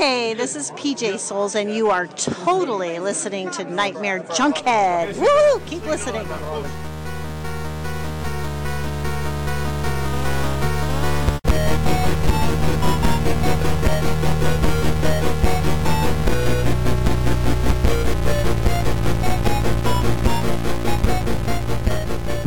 Hey, this is PJ Soles, and you are totally listening to Nightmare Junkhead. Woo! Keep listening.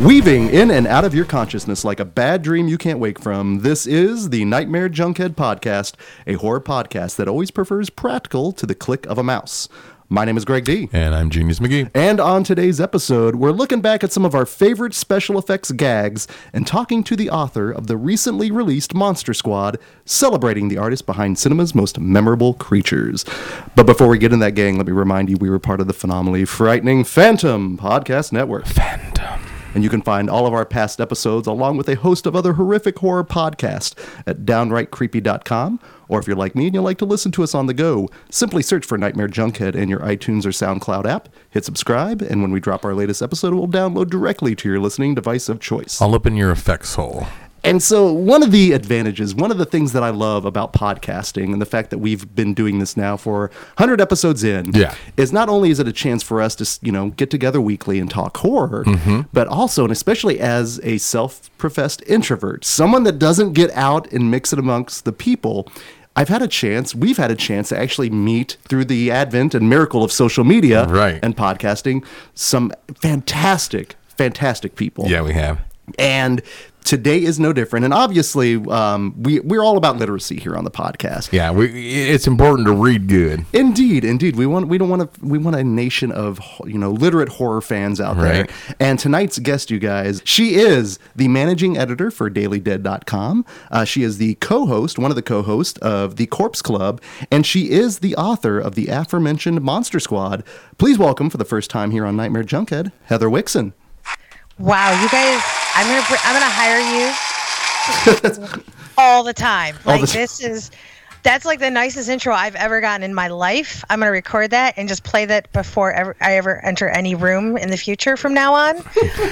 Weaving in and out of your consciousness like a bad dream you can't wake from, this is the Nightmare Junkhead Podcast, a horror podcast that always prefers practical to the click of a mouse. My name is Greg D. And I'm Genius McGee. And on today's episode, we're looking back at some of our favorite special effects gags and talking to the author of the recently released Monster Squad, celebrating the artist behind cinema's most memorable creatures. But before we get in that gang, let me remind you we were part of the phenomenally frightening Phantom Podcast Network. Phantom. And you can find all of our past episodes along with a host of other horrific horror podcasts at downrightcreepy.com. Or if you're like me and you like to listen to us on the go, simply search for Nightmare Junkhead in your iTunes or SoundCloud app, hit subscribe, and when we drop our latest episode, it will download directly to your listening device of choice. I'll open your effects hole. And so, one of the advantages, one of the things that I love about podcasting and the fact that we've been doing this now for 100 episodes in, Yeah. is not only is it a chance for us to, you know, get together weekly and talk horror, mm-hmm. but also, and especially as a self-professed introvert, someone that doesn't get out and mix it amongst the people. I've had a chance, we've had a chance to actually meet through the advent and miracle of social media Right. and podcasting some fantastic, fantastic people. Yeah, we have. And today is no different. And obviously, um, we, we're all about literacy here on the podcast. Yeah, we, it's important to read good. Indeed, indeed. We want we don't want to we want a nation of you know literate horror fans out Right. there. And tonight's guest, you guys, she is the managing editor for DailyDead.com. Uh, she is the co-host, one of the co-hosts of the Corpse Club, and she is the author of the aforementioned Monster Squad. Please welcome for the first time here on Nightmare Junkhead, Heather Wixson. Wow, you guys! I'm gonna I'm gonna hire you all the time. All Like the this is that's like the nicest intro I've ever gotten in my life. I'm gonna record that and just play that before ever, I ever enter any room in the future from now on.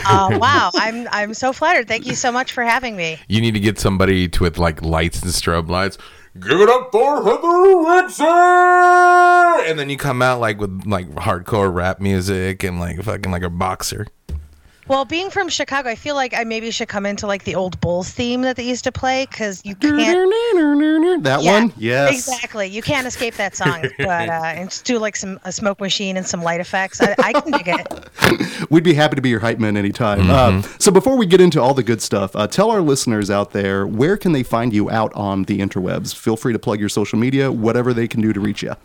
uh, wow, I'm I'm so flattered. Thank you so much for having me. You need to get somebody to with like lights and strobe lights. Give it up for Heather Wixson! And then you come out like with like hardcore rap music and like fucking like a boxer. Well, being from Chicago, I feel like I maybe should come into like the old Bulls theme that they used to play because you can't. That Yeah, one? Yes. Exactly. You can't escape that song. But uh, and just do like some a smoke machine and some light effects. I, I can dig it. We'd be happy to be your hype man anytime. Uh, so before we get into all the good stuff, uh, tell our listeners out there where can they find you out on the interwebs. Feel free to plug your social media, whatever they can do to reach you.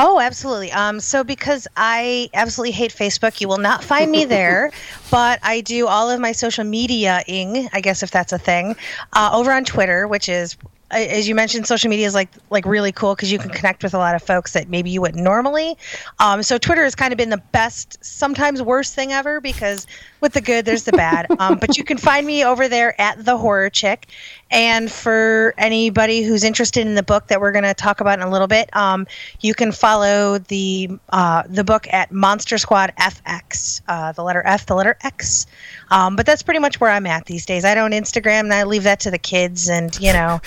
Oh, absolutely. Um, so because I absolutely hate Facebook, you will not find me there. but I do all of my social media ing, I guess if that's a thing, uh, over on Twitter, which is as you mentioned, social media is like like really cool because you can connect with a lot of folks that maybe you wouldn't normally. Um, so Twitter has kind of been the best, sometimes worst thing ever because with the good, there's the bad. Um, but you can find me over there at the Horror Chick. And for anybody who's interested in the book that we're going to talk about in a little bit, um, you can follow the uh, the book at Monster Squad FX, uh, the letter F, the letter X. Um, but that's pretty much where I'm at these days. I don't Instagram, and I leave that to the kids. And you know,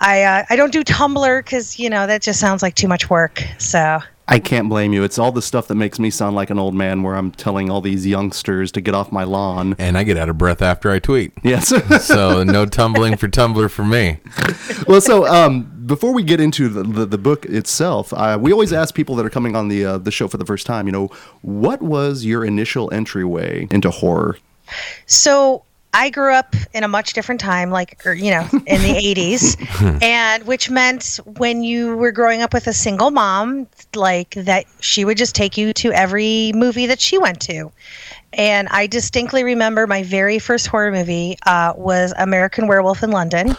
I uh, I don't do Tumblr because you know that just sounds like too much work. So I can't blame you. It's all the stuff that makes me sound like an old man where I'm telling all these youngsters to get off my lawn. And I get out of breath after I tweet. Yes. So no tumbling for Tumblr for me. well, so um, before we get into the, the, the book itself, uh, we always ask people that are coming on the uh, the show for the first time, you know, what was your initial entryway into horror? So I grew up in a much different time, like, or, you know, in the 80s, and which meant when you were growing up with a single mom, like that she would just take you to every movie that she went to. And I distinctly remember my very first horror movie uh, was American Werewolf in London.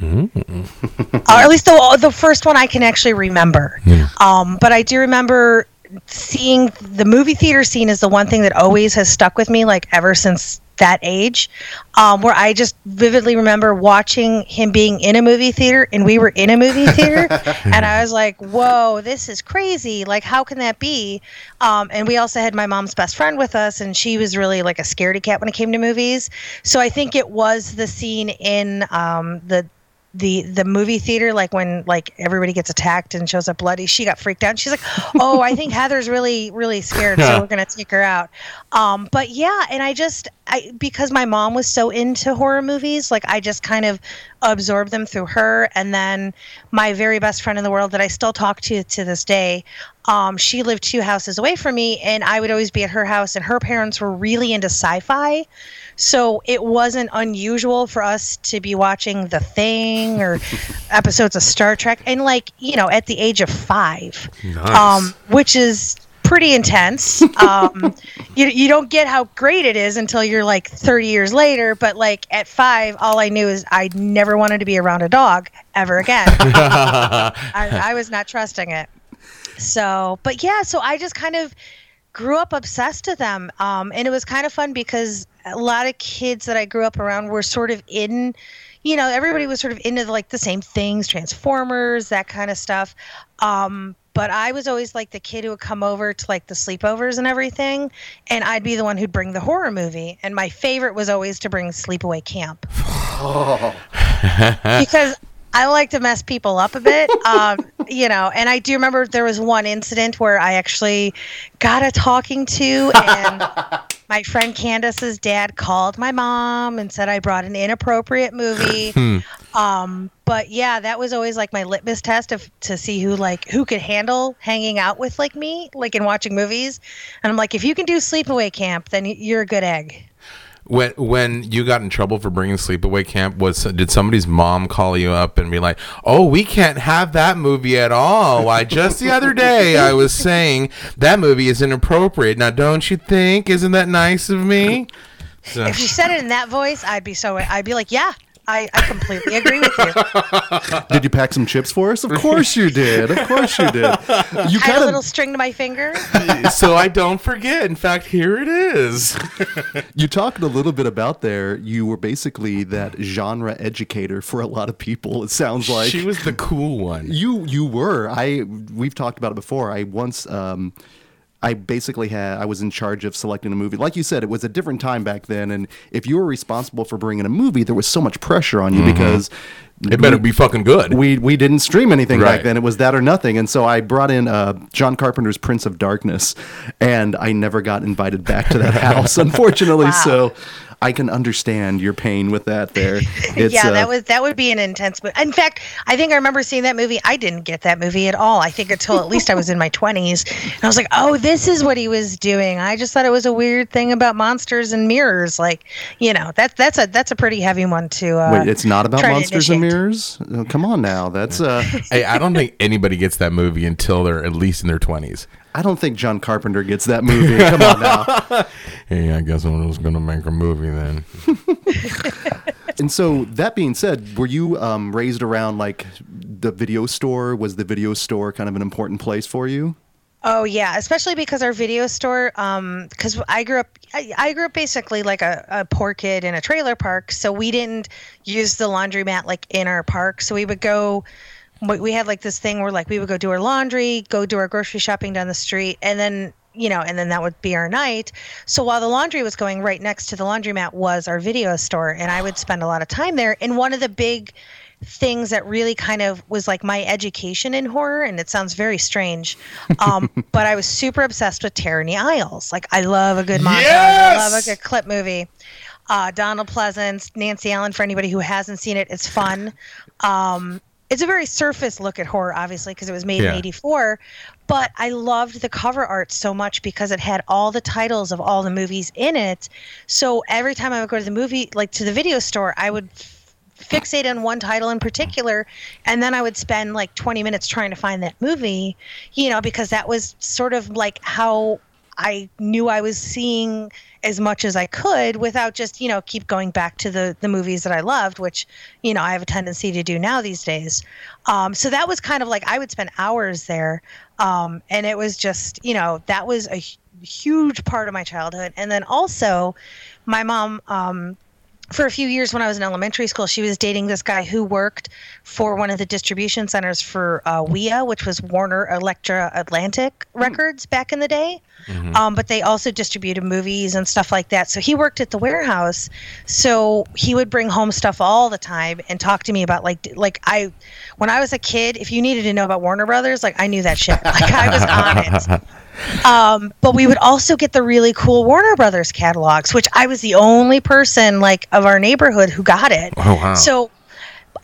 or at least the, the first one I can actually remember. Um, but I do remember seeing the movie theater scene is the one thing that always has stuck with me, like ever since that age, um, where I just vividly remember watching him being in a movie theater, and we were in a movie theater, and I was like, "Whoa, this is crazy! Like, how can that be?" Um, and we also had my mom's best friend with us, and she was really like a scaredy cat when it came to movies. So I think it was the scene in um, the the the movie theater like when like everybody gets attacked and shows up bloody she got freaked out. She's like oh i think heather's really really scared so we're gonna take her out. Um but yeah and i just i because my mom was so into horror movies like i just kind of absorbed them through her and then my very best friend in the world that i still talk to to this day um, she lived two houses away from me and i would always be at her house and her parents were really into sci-fi so it wasn't unusual for us to be watching The Thing or episodes of Star Trek, and like you know, at the age of five, Nice. um, which is pretty intense. Um, you you don't get how great it is until you're like 30 years later. But like at five, all I knew is I never wanted to be around a dog ever again. I, I was not trusting it. So, but yeah, so I just kind of grew up obsessed with them. Um, and it was kind of fun because a lot of kids that I grew up around were sort of in, you know, everybody was sort of into like the same things, Transformers, that kind of stuff. Um, but I was always like the kid who would come over to like the sleepovers and everything, and I'd be the one who'd bring the horror movie. And my favorite was always to bring Sleepaway Camp because I like to mess people up a bit, um, you know. And I do remember there was one incident where I actually got a talking to, and my friend Candace's dad called my mom and said I brought an inappropriate movie. um, but yeah, that was always like my litmus test of to see who like who could handle hanging out with like me, like in watching movies. And I'm like, if you can do sleepaway camp, then you're a good egg. When when you got in trouble for bringing sleepaway camp, was did somebody's mom call you up and be like, "Oh, we can't have that movie at all"? Why, just the other day I was saying that movie is inappropriate. Now, don't you think? Isn't that nice of me? So- If you said it in that voice, I'd be so I'd be like, yeah, I, I completely agree with you. Did you pack some chips for us? Of course you did. Of course you did. You Had a little string to my finger. so I don't forget. In fact, here it is. you talked a little bit about there. You were basically that genre educator for a lot of people. It sounds like she was the cool one. You you were. I we've talked about it before. I once um I basically had I was in charge of selecting a movie. Like you said, it was a different time back then and if you were responsible for bringing a movie, there was so much pressure on you because It better be fucking good. we we didn't stream anything back then. It was that or nothing. And so I brought in uh, John Carpenter's Prince of Darkness, and I never got invited back to that house, unfortunately. Wow. So I can understand your pain with that. There, it's, yeah, uh, that was that would be an intense. But in fact, I think I remember seeing that movie. I didn't get that movie at all. I think until at least I was in my twenties, and I was like, "Oh, this is what he was doing." I just thought it was a weird thing about monsters and mirrors. Like, you know, that's that's a that's a pretty heavy one to. Uh, Wait, it's not about monsters and mirrors. Oh, come on now, that's. Uh, Hey, I don't think anybody gets that movie until they're at least in their twenties. I don't think John Carpenter gets that movie. Come on now. Hey, I guess I was gonna make a movie then. And so that being said, were you um, raised around like the video store? Was the video store kind of an important place for you? Oh yeah, especially because our video store. Um, because I grew up, I, I grew up basically like a, a poor kid in a trailer park, so we didn't use the laundromat like in our park. So we would go. We we had like this thing where like we would go do our laundry, go do our grocery shopping down the street, and then you know, and then that would be our night. So while the laundry was going, right next to the laundromat was our video store, and I would spend a lot of time there. And one of the big things that really kind of was like my education in horror and it sounds very strange um, but i was super obsessed with Terror in the Aisles. Like i love a good montage. I love a good clip movie. Uh, Donald Pleasence nancy allen for anybody who hasn't seen it it's fun. Um, it's a very surface look at horror obviously because it was made Yeah. in 84 but i loved the cover art so much because it had all the titles of all the movies in it so every time i would go to the movie like to the video store i would fixate on one title in particular and then i would spend like 20 minutes trying to find that movie you know because that was sort of like how i knew i was seeing as much as i could without just you know keep going back to the the movies that i loved which you know i have a tendency to do now these days. Um, so that was kind of like i would spend hours there. Um, and it was just you know that was a huge part of my childhood. And then also my mom um, for a few years when I was in elementary school, she was dating this guy who worked for one of the distribution centers for uh, WEA, which was Warner Elektra Atlantic Records back in the day. Um, but they also distributed movies and stuff like that. So he worked at the warehouse. So he would bring home stuff all the time and talk to me about like like I when I was a kid, if you needed to know about Warner Brothers, like I knew that shit. Like I was on it. Um, but we would also get the really cool Warner Brothers catalogs, which I was the only person like of our neighborhood who got it. Oh, wow. So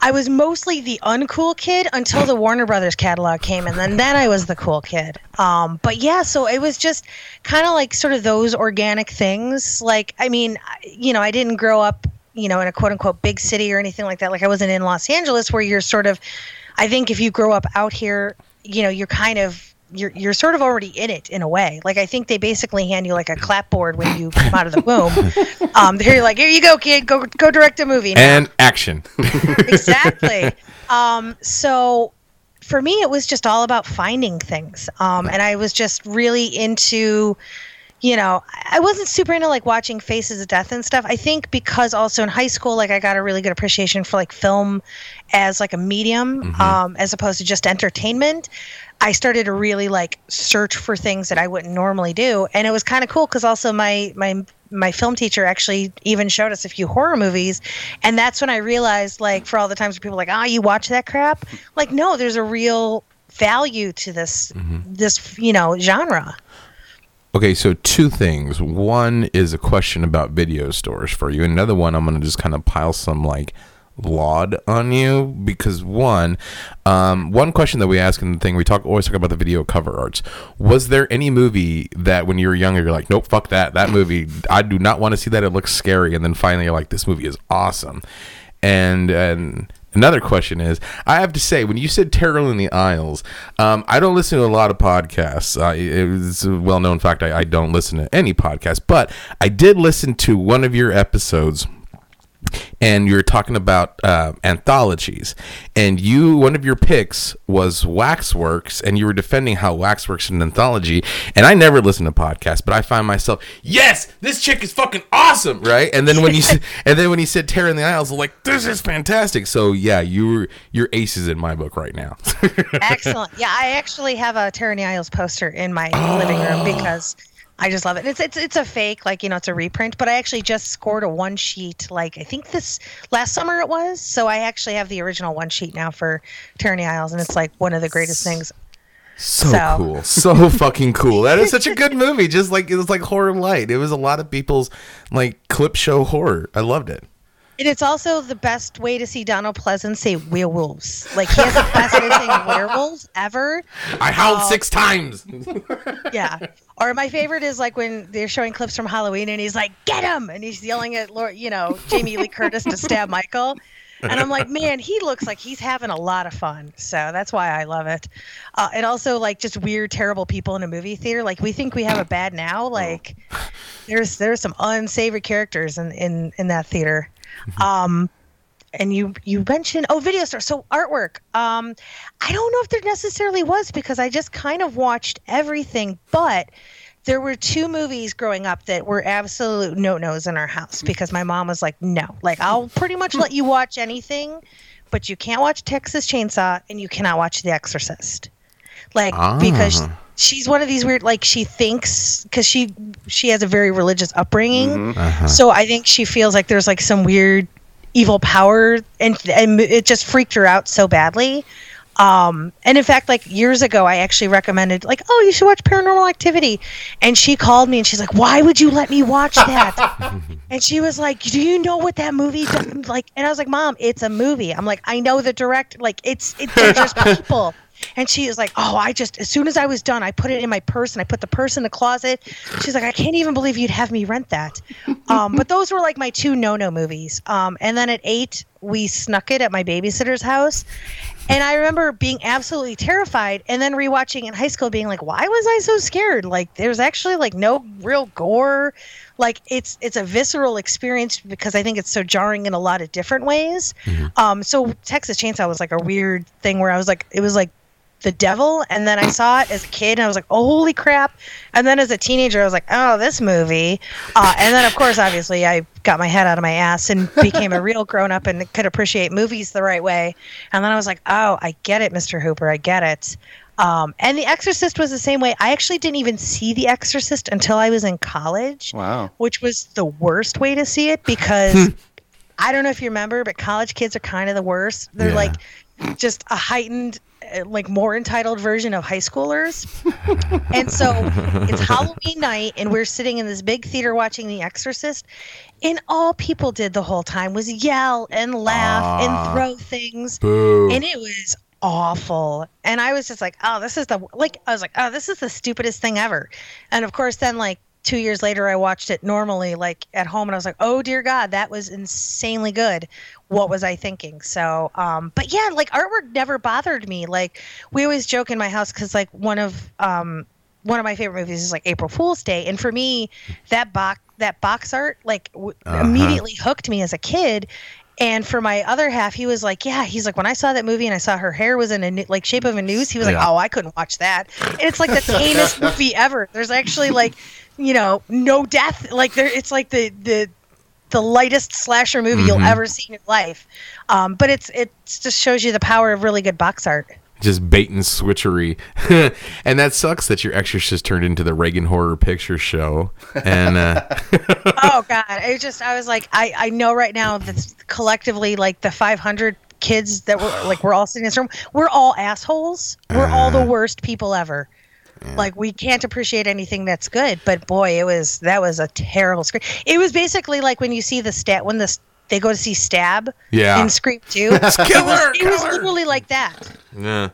I was mostly the uncool kid until the Warner Brothers catalog came, and then then I was the cool kid. Um, but yeah, so it was just kind of like sort of those organic things. Like, I mean, you know, I didn't grow up, you know, in a quote unquote big city or anything like that. Like, I wasn't in Los Angeles, where you're sort of, I think if you grow up out here, you know, you're kind of you're you're sort of already in it in a way. Like I think they basically hand you like a clapboard when you come out of the womb. Um, they're like, here you go, kid, go go direct a movie. now." And action. exactly. Um, so for me, it was just all about finding things. Um, and I was just really into, you know, I wasn't super into like watching Faces of Death and stuff. I think because also in high school, like I got a really good appreciation for like film as like a medium, um, as opposed to just entertainment. I started to really like search for things that I wouldn't normally do, and it was kind of cool because also my my my film teacher actually even showed us a few horror movies, and that's when I realized like for all the times where people are like ah you watch that crap, like no, there's a real value to this mm-hmm. this you know genre. Okay, so two things. One is a question about video stores for you. Another one, I'm going to just kind of pile some like laud on you because one, um, one question that we ask in the thing we talk always talk about the video cover arts. Was there any movie that when you were younger you're like, nope, fuck that, that movie, I do not want to see that. It looks scary, and then finally you're like, this movie is awesome, and and. Another question is, I have to say, when you said Terror in the Aisles, um, I don't listen to a lot of podcasts. Uh, it's a well-known fact I, I don't listen to any podcast, but I did listen to one of your episodes and you're talking about uh, anthologies. And you one of your picks was waxworks and you were defending how waxworks is an anthology. And i never listen to podcasts but i find myself yes this chick is fucking awesome right? And then when you and then when you said Terror in the Aisles I'm like this is fantastic. So yeah you're you're aces in my book right now. Excellent. Yeah, I actually have a Terror in the Aisles poster in my living room because I just love it. It's it's it's a fake, like you know, it's a reprint. But I actually just scored a one sheet, like I think this last summer it was. So I actually have the original one sheet now for Terror in the Aisles, and it's like one of the greatest things. So, So- cool. So fucking cool. That is such a good movie. Just like it was like horror light. It was a lot of people's like clip show horror. I loved it. And it's also the best way to see Donald Pleasence say werewolves. Like he has the best way of saying werewolves ever. I howled six times. Yeah. Or my favorite is like when they're showing clips from Halloween and he's like, "Get him!" and he's yelling at Lord, you know, Jamie Lee Curtis to stab Michael. And I'm like, man, he looks like he's having a lot of fun. So that's why I love it. Uh, and also like just weird, terrible people in a movie theater. Like we think we have it bad now. Like there's there's some unsavory characters in in in that theater. Um, and you you mentioned oh video store so artwork. Um i don't know if there necessarily was because i just kind of watched everything but there were two movies growing up that were absolute no-nos in our house because my mom was like no like i'll pretty much let you watch anything but you can't watch texas chainsaw and you cannot watch the exorcist. Like because she's one of these weird like she thinks because she she has a very religious upbringing. So i think she feels like there's like some weird evil power and and it just freaked her out so badly. Um and in fact like years ago i actually recommended like oh you should watch paranormal activity. And she called me and she's like why would you let me watch that? And she was like do you know what that movie does? like and i was like mom it's a movie. I'm like i know the direct like it's it's just people and she was like, "Oh, I just as soon as I was done, I put it in my purse and I put the purse in the closet." She's like, "I can't even believe you'd have me rent that." Um, but those were like my two no-no movies. Um, and then at eight, we snuck it at my babysitter's house, and I remember being absolutely terrified. And then rewatching in high school, being like, "Why was I so scared?" Like, there's actually like no real gore. Like it's it's a visceral experience because I think it's so jarring in a lot of different ways. Um, so Texas Chainsaw was like a weird thing where I was like, it was like the devil and then i saw it as a kid and i was like oh, holy crap and then as a teenager i was like oh this movie uh, and then of course obviously i got my head out of my ass and became a real grown-up and could appreciate movies the right way and then i was like oh i get it mr hooper i get it um, and The Exorcist was the same way. I actually didn't even see The Exorcist until I was in college. Wow. Which was the worst way to see it because I don't know if you remember, but college kids are kind of the worst. They're Yeah. like just a heightened, like more entitled version of high schoolers. and so it's Halloween night, and we're sitting in this big theater watching The Exorcist. And all people did the whole time was yell and laugh Ah. and throw things Boo. and it was awful and i was just like oh this is the like i was like oh this is the stupidest thing ever and of course then like two years later i watched it normally like at home and i was like oh dear god that was insanely good what was i thinking so um but yeah like artwork never bothered me like we always joke in my house because like one of um one of my favorite movies is like april fool's day and for me that box that box art like w- Uh-huh. immediately hooked me as a kid and for my other half, he was like, "Yeah." He's like, when I saw that movie and I saw her hair was in a like shape of a noose, he was like, "Oh, I couldn't watch that." And it's like the tamest movie ever. There's actually like, you know, no death. Like there, it's like the the the lightest slasher movie you'll ever see in your life. Um, but it's it just shows you the power of really good box art. just bait and switchery. and that sucks that your exorcist turned into the Regan Horror Picture Show. And uh, oh god i just i was like i i know right now that collectively like the 500 kids that were like we're all sitting in this room we're all assholes we're all the worst people ever like we can't appreciate anything that's good but boy it was that was a terrible screen it was basically like when you see the stat when the they go to see stab Yeah. in scream 2 it was, Killer, it was literally like that yeah.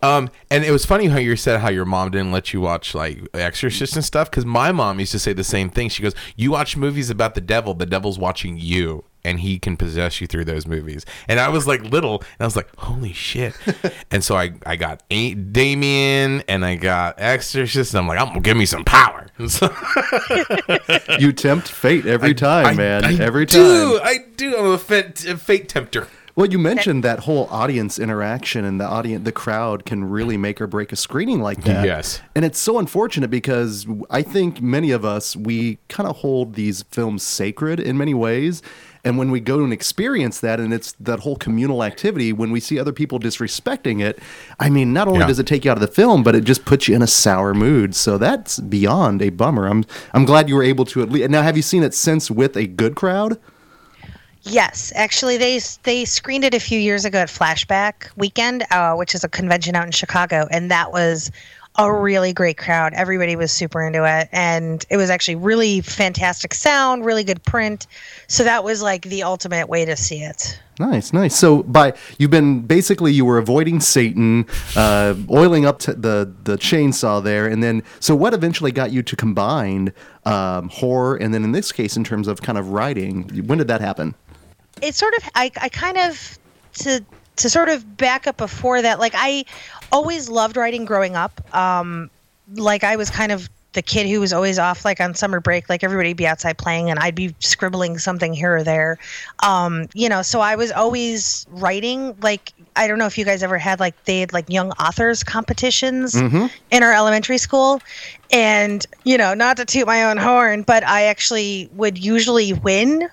Um, and it was funny how you said how your mom didn't let you watch like Exorcist and stuff. Because my mom used to say the same thing. She goes, "You watch movies about the devil. The devil's watching you, and he can possess you through those movies." And I was like little, and I was like, "Holy shit!" and so I I got A- Damien, and I got Exorcist, and I'm like, "I'm gonna give me some power." So- You tempt fate every time, I- man. I every do, time. I do. I'm a fate, a fate tempter. Well, you mentioned that whole audience interaction and the audience, the crowd can really make or break a screening like that. Yes. And it's so unfortunate because I think many of us, we kind of hold these films sacred in many ways. And when we go and experience that, and it's that whole communal activity, when we see other people disrespecting it, I mean, not only Yeah. does it take you out of the film, but it just puts you in a sour mood. So that's beyond a bummer. I'm I'm glad you were able to at least. Now, have you seen it since with a good crowd? Yes, actually, they they screened it a few years ago at Flashback Weekend, uh, which is a convention out in Chicago, and that was a really great crowd. Everybody was super into it, and it was actually really fantastic sound, really good print. So that was like the ultimate way to see it. Nice, nice. So by you've been basically you were avoiding Satan, uh, oiling up the the chainsaw there, and then so what eventually got you to combine um, horror and then in this case in terms of kind of writing? When did that happen? it sort of I, I kind of to to sort of back up before that like i always loved writing growing up. Um like i was kind of the kid who was always off like on summer break like everybody would be outside playing and i'd be scribbling something here or there. Um you know so i was always writing like i don't know if you guys ever had like they had like young authors competitions in our elementary school. And you know not to toot my own horn but i actually would usually win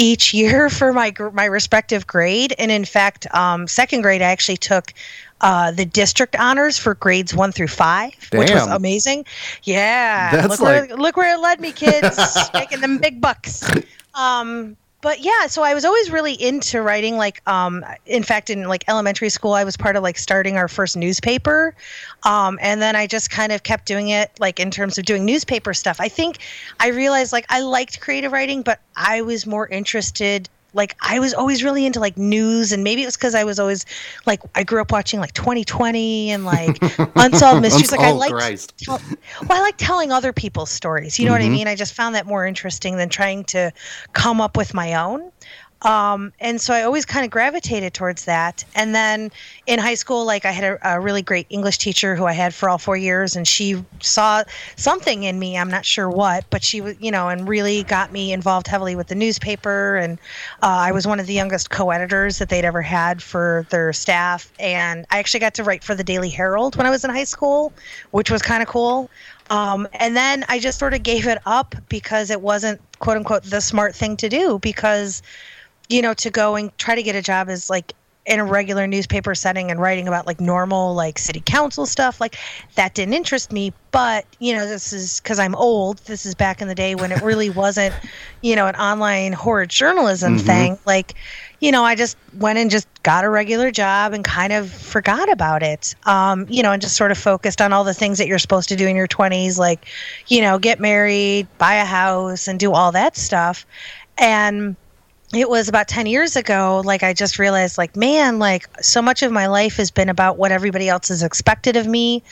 each year for my my respective grade. And in fact, um, second grade, I actually took uh, the district honors for grades one through five, which was amazing. Yeah, That's look where look where it led me, kids, making them big bucks. Um, but yeah, so I was always really into writing. Like, um, in fact, in like elementary school, I was part of like starting our first newspaper, um, and then I just kind of kept doing it. Like in terms of doing newspaper stuff, I think I realized like I liked creative writing, but I was more interested. Like I was always really into like news, and maybe it was because I was always like I grew up watching like 2020 and like Unsolved Mysteries. like I Oh, Christ. well, I like telling other people's stories. You know what I mm-hmm. mean? I just found that more interesting than trying to come up with my own. Um, and so I always kind of gravitated towards that. And then in high school, like I had a, a, really great English teacher who I had for all four years, and she saw something in me. I'm not sure what, but she was, you know, and really got me involved heavily with the newspaper. And uh, I was one of the youngest co-editors that they'd ever had for their staff. And I actually got to write for the Daily Herald when I was in high school, which was kind of cool. Um, and then I just sort of gave it up because it wasn't quote unquote the smart thing to do because you know, to go and try to get a job as like in a regular newspaper setting and writing about like normal like city council stuff like that didn't interest me. But you know this is because i'm old. This is back in the day when it really wasn't you know an online horror journalism mm-hmm. thing. Like you know i just went and just got a regular job and kind of forgot about it. Um, you know and just sort of focused on all the things that you're supposed to do in your 20s like you know get married buy a house and do all that stuff. And it was about 10 years ago like i just realized like man like so much of my life has been about what everybody else has expected of me.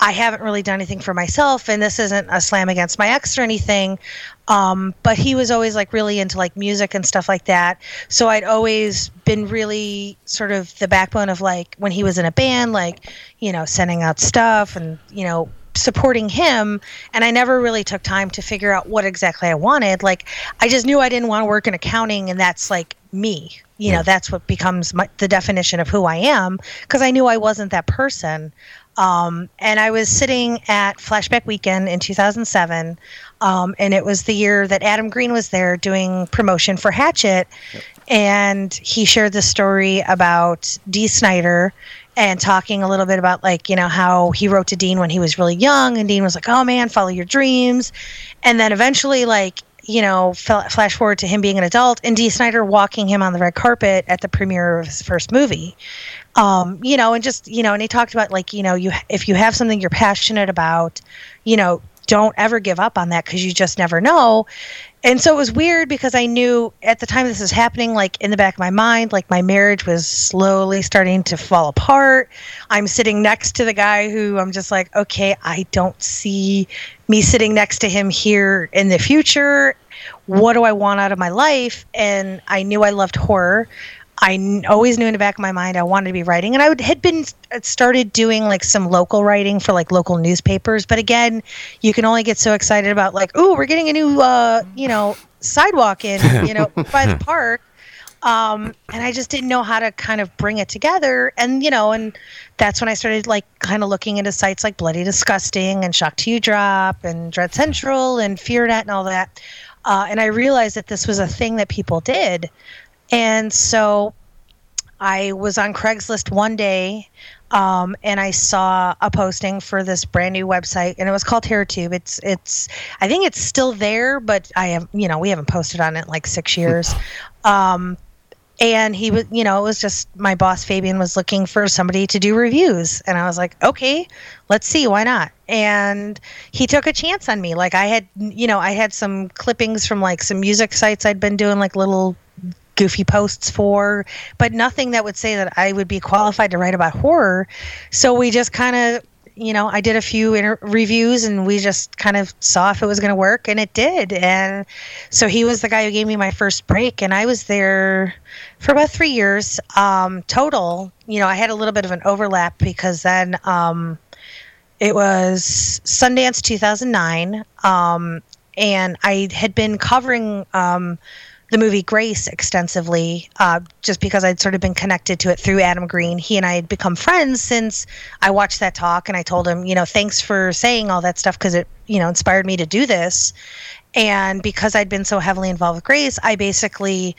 I haven't really done anything for myself and this isn't a slam against my ex or anything. Um, but he was always like really into like music and stuff like that. So i'd always been really sort of the backbone of like when he was in a band like you know sending out stuff and you know supporting him and I never really took time to figure out what exactly I wanted. Like I just knew I didn't want to work in accounting and that's like me. You yeah. know, that's what becomes my, the definition of who I am because I knew I wasn't that person. Um, and I was sitting at Flashback Weekend in 2007, um, and it was the year that Adam Green was there doing promotion for Hatchet, yep. and he shared the story about Dee Snider and talking a little bit about like you know how he wrote to Dee when he was really young, and Dee was like, "Oh man, follow your dreams," and then eventually like you know flash forward to him being an adult and Dee Snider walking him on the red carpet at the premiere of his first movie. Um, you know, and just you know, and he talked about like you know, you if you have something you're passionate about, you know, don't ever give up on that because you just never know and so it was weird because I knew at the time this was happening, like in the back of my mind, like my marriage was slowly starting to fall apart. I'm sitting next to the guy who I'm just like, okay, I don't see me sitting next to him here in the future. What do I want out of my life? And I knew I loved horror. I always knew in the back of my mind I wanted to be writing, and I would, had been uh, started doing like some local writing for like local newspapers. But again, you can only get so excited about like, oh, we're getting a new, uh, you know, sidewalk in, you know, by the park. Um, and I just didn't know how to kind of bring it together. And you know, and that's when I started like kind of looking into sites like Bloody Disgusting and Shock Till You Drop and Dread Central and FearNet and all that. Uh, and I realized that this was a thing that people did. And so I was on Craigslist one day um, and I saw a posting for this brand new website, and it was called HorrorTube. It's it's I think it's still there, but I have you know we haven't posted on it like six years. um, and he was you know it was just my boss Fabian was looking for somebody to do reviews, and I was like, okay, let's see, why not? And he took a chance on me. Like I had you know I had some clippings from like some music sites I'd been doing like little goofy posts for, but nothing that would say that I would be qualified to write about horror. So we just kind of, you know, I did a few inter- reviews and we just kind of saw if it was going to work, and it did. And so he was the guy who gave me my first break, and I was there for about three years um, total. You know, I had a little bit of an overlap because then. Um, it was Sundance 2009, um, and I had been covering um, the movie Grace extensively, uh, just because I'd sort of been connected to it through Adam Green. He and I had become friends since I watched that talk, and I told him, you know, thanks for saying all that stuff because it, you know, inspired me to do this. And because I'd been so heavily involved with Grace, I basically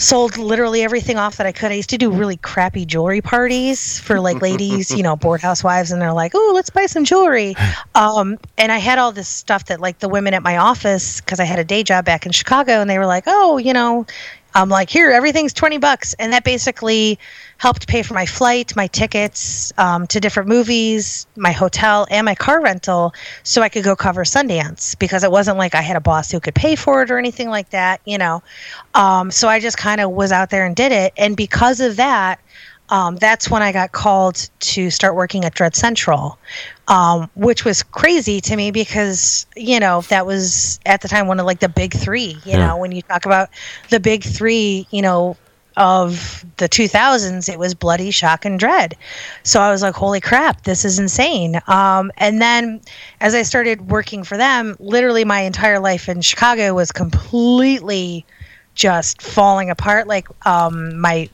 sold literally everything off that I could. I used to do really crappy jewelry parties for like ladies, you know, bored housewives, and they're like, "Oh, let's buy some jewelry." Um, and I had all this stuff that like the women at my office, because I had a day job back in Chicago, and they were like, "Oh, you know, I'm like, here, everything's 20 bucks. And that basically helped pay for my flight, my tickets um, to different movies, my hotel, and my car rental so I could go cover Sundance because it wasn't like I had a boss who could pay for it or anything like that, you know. Um, so I just kind of was out there and did it. And because of that, um, that's when I got called to start working at Dread Central, um, which was crazy to me because you know that was at the time one of like the big three. You Yeah. know, when you talk about the big three, you know, of the 2000s, it was Bloody, Shock, and Dread. So I was like, holy crap, this is insane. Um, and then as I started working for them, literally my entire life in Chicago was completely just falling apart. Like um, my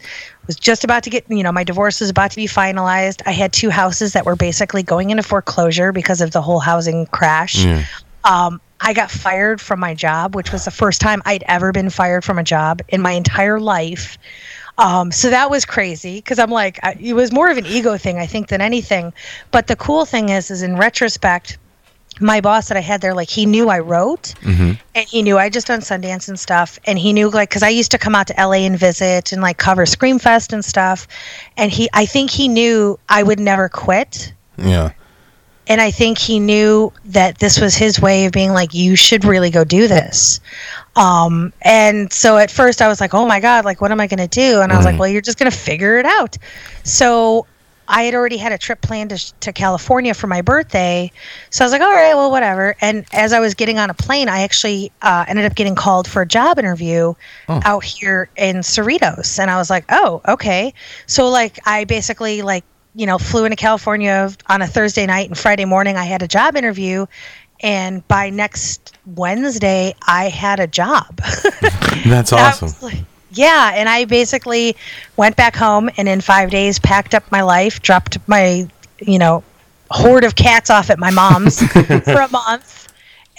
was just about to get, you know, my divorce was about to be finalized. I had two houses that were basically going into foreclosure because of the whole housing crash. Um, I got fired from my job, which was the first time I'd ever been fired from a job in my entire life. Um, so that was crazy because I'm like, I, it was more of an ego thing, I think, than anything. But the cool thing is, is in retrospect, my boss that I had there, like he knew I wrote, and he knew I just done Sundance and stuff, and he knew like because I used to come out to LA and visit and like cover Screamfest and stuff, and he, I think he knew I would never quit, Yeah. And I think he knew that this was his way of being like, you should really go do this. Um, and so at first I was like, oh my God, like, what am I going to do? And I was like, well, you're just going to figure it out. So I had already had a trip planned to, to California for my birthday. So I was like, all right, well, whatever. And as I was getting on a plane, I actually uh, ended up getting called for a job interview out here in Cerritos. And I was like, oh, okay. So, like, I basically, like, you know, flew into California on a Thursday night and Friday morning I had a job interview. And by next Wednesday, I had a job. That's awesome. like- yeah, and I basically went back home and in five days packed up my life, dropped my, you know, horde of cats off at my mom's for a month.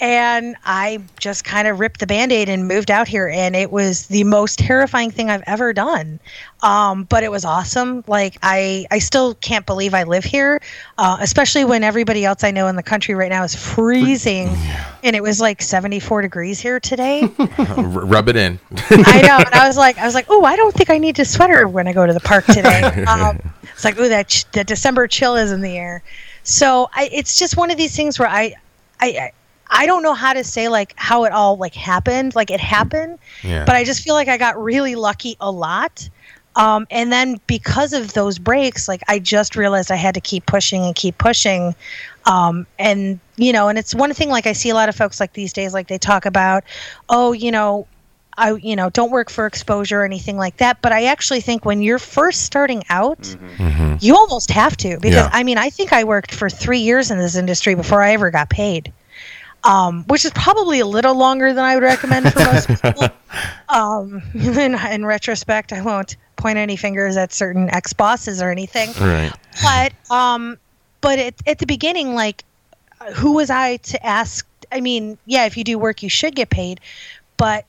And I just kind of ripped the band aid and moved out here. And it was the most terrifying thing I've ever done. Um, but it was awesome. Like, I, I still can't believe I live here, uh, especially when everybody else I know in the country right now is freezing. And it was like 74 degrees here today. R- rub it in. I know, and I was like, I was like, oh, I don't think I need a sweater when I go to the park today. Um, it's like, oh, that ch- that December chill is in the air. So I, it's just one of these things where I, I, I I don't know how to say like how it all like happened. Like it happened, Yeah. but I just feel like I got really lucky a lot. Um, and then because of those breaks, like I just realized I had to keep pushing and keep pushing. Um, and you know, and it's one thing like I see a lot of folks like these days, like they talk about, oh, you know, I, you know, don't work for exposure or anything like that. But I actually think when you're first starting out, you almost have to because Yeah. I mean, I think I worked for three years in this industry before I ever got paid. Um, which is probably a little longer than I would recommend for most people. Um, in, in retrospect, I won't point any fingers at certain ex bosses or anything Right. but um but at, at the beginning like who was i to ask i mean yeah if you do work you should get paid but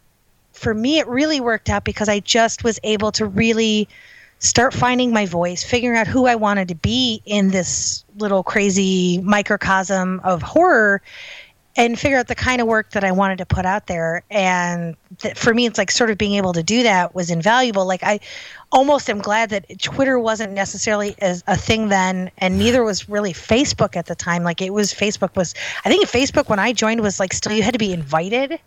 for me it really worked out because i just was able to really start finding my voice figuring out who i wanted to be in this little crazy microcosm of horror and figure out the kind of work that I wanted to put out there. And th- for me, it's like sort of being able to do that was invaluable. Like I almost am glad that Twitter wasn't necessarily as a thing then, and neither was really Facebook at the time. Like it was Facebook was I think Facebook when I joined was like still you had to be invited.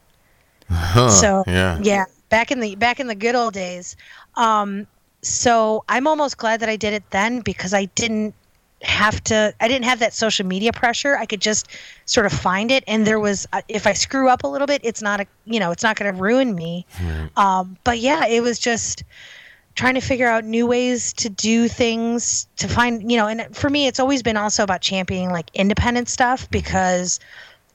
Huh, so yeah. yeah, back in the back in the good old days. Um, so I'm almost glad that I did it then because I didn't have to i didn't have that social media pressure. I could just sort of find it. And there was uh, if i screw up a little bit it's not a you know it's not going to ruin me. Um, but yeah it was just trying to figure out new ways to do things to find you know and for me it's always been also about championing like independent stuff because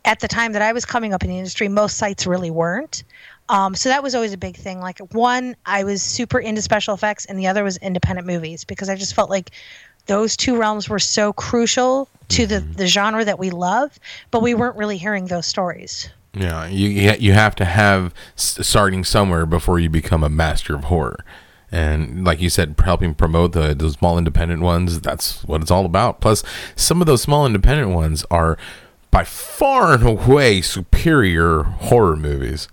at the time that i was coming up in the industry most sites really weren't. Um, so that was always a big thing. Like one i was super into special effects and the other was independent movies because i just felt like those two realms were so crucial to the, the genre that we love, but we weren't really hearing those stories. Yeah, you you you have to have starting somewhere before you become a master of horror. And like you said, helping promote the those small independent ones, that's what it's all about. Plus, some of those small independent ones are by far and away superior horror movies.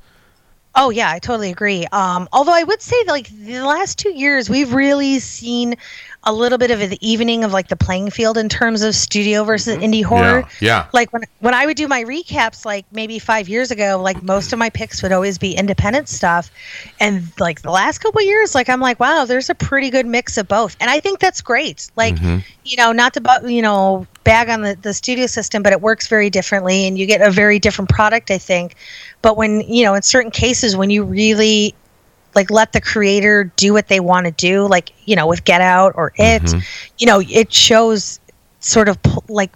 Oh yeah, I totally agree. Um, although I would say like the last two years, we've really seen a little bit of an evening of like the playing field in terms of studio versus indie horror. Mm-hmm. Yeah, yeah. Like when when I would do my recaps, like maybe five years ago, like most of my picks would always be independent stuff, and like the last couple of years, like I'm like, wow, there's a pretty good mix of both, and I think that's great. Like, Mm-hmm. you know, not to you know bag on the the studio system, but it works very differently, and you get a very different product, I think. But when you know, in certain cases, when you really like let the creator do what they want to do like you know with get out or it Mm-hmm. you know it shows sort of like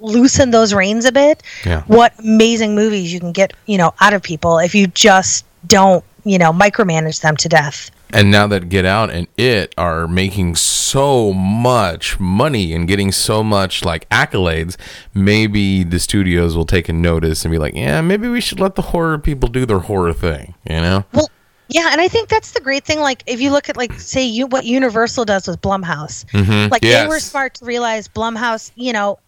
loosen those reins a bit Yeah. what amazing movies you can get you know out of people if you just don't you know micromanage them to death And now that Get Out and It are making so much money and getting so much like accolades, maybe the studios will take a notice and be like, yeah, maybe we should let the horror people do their horror thing, you know? Well, yeah, and I think that's the great thing. Like, if you look at like say you what Universal does with Blumhouse, mm-hmm. like they were smart to realize Blumhouse, you know,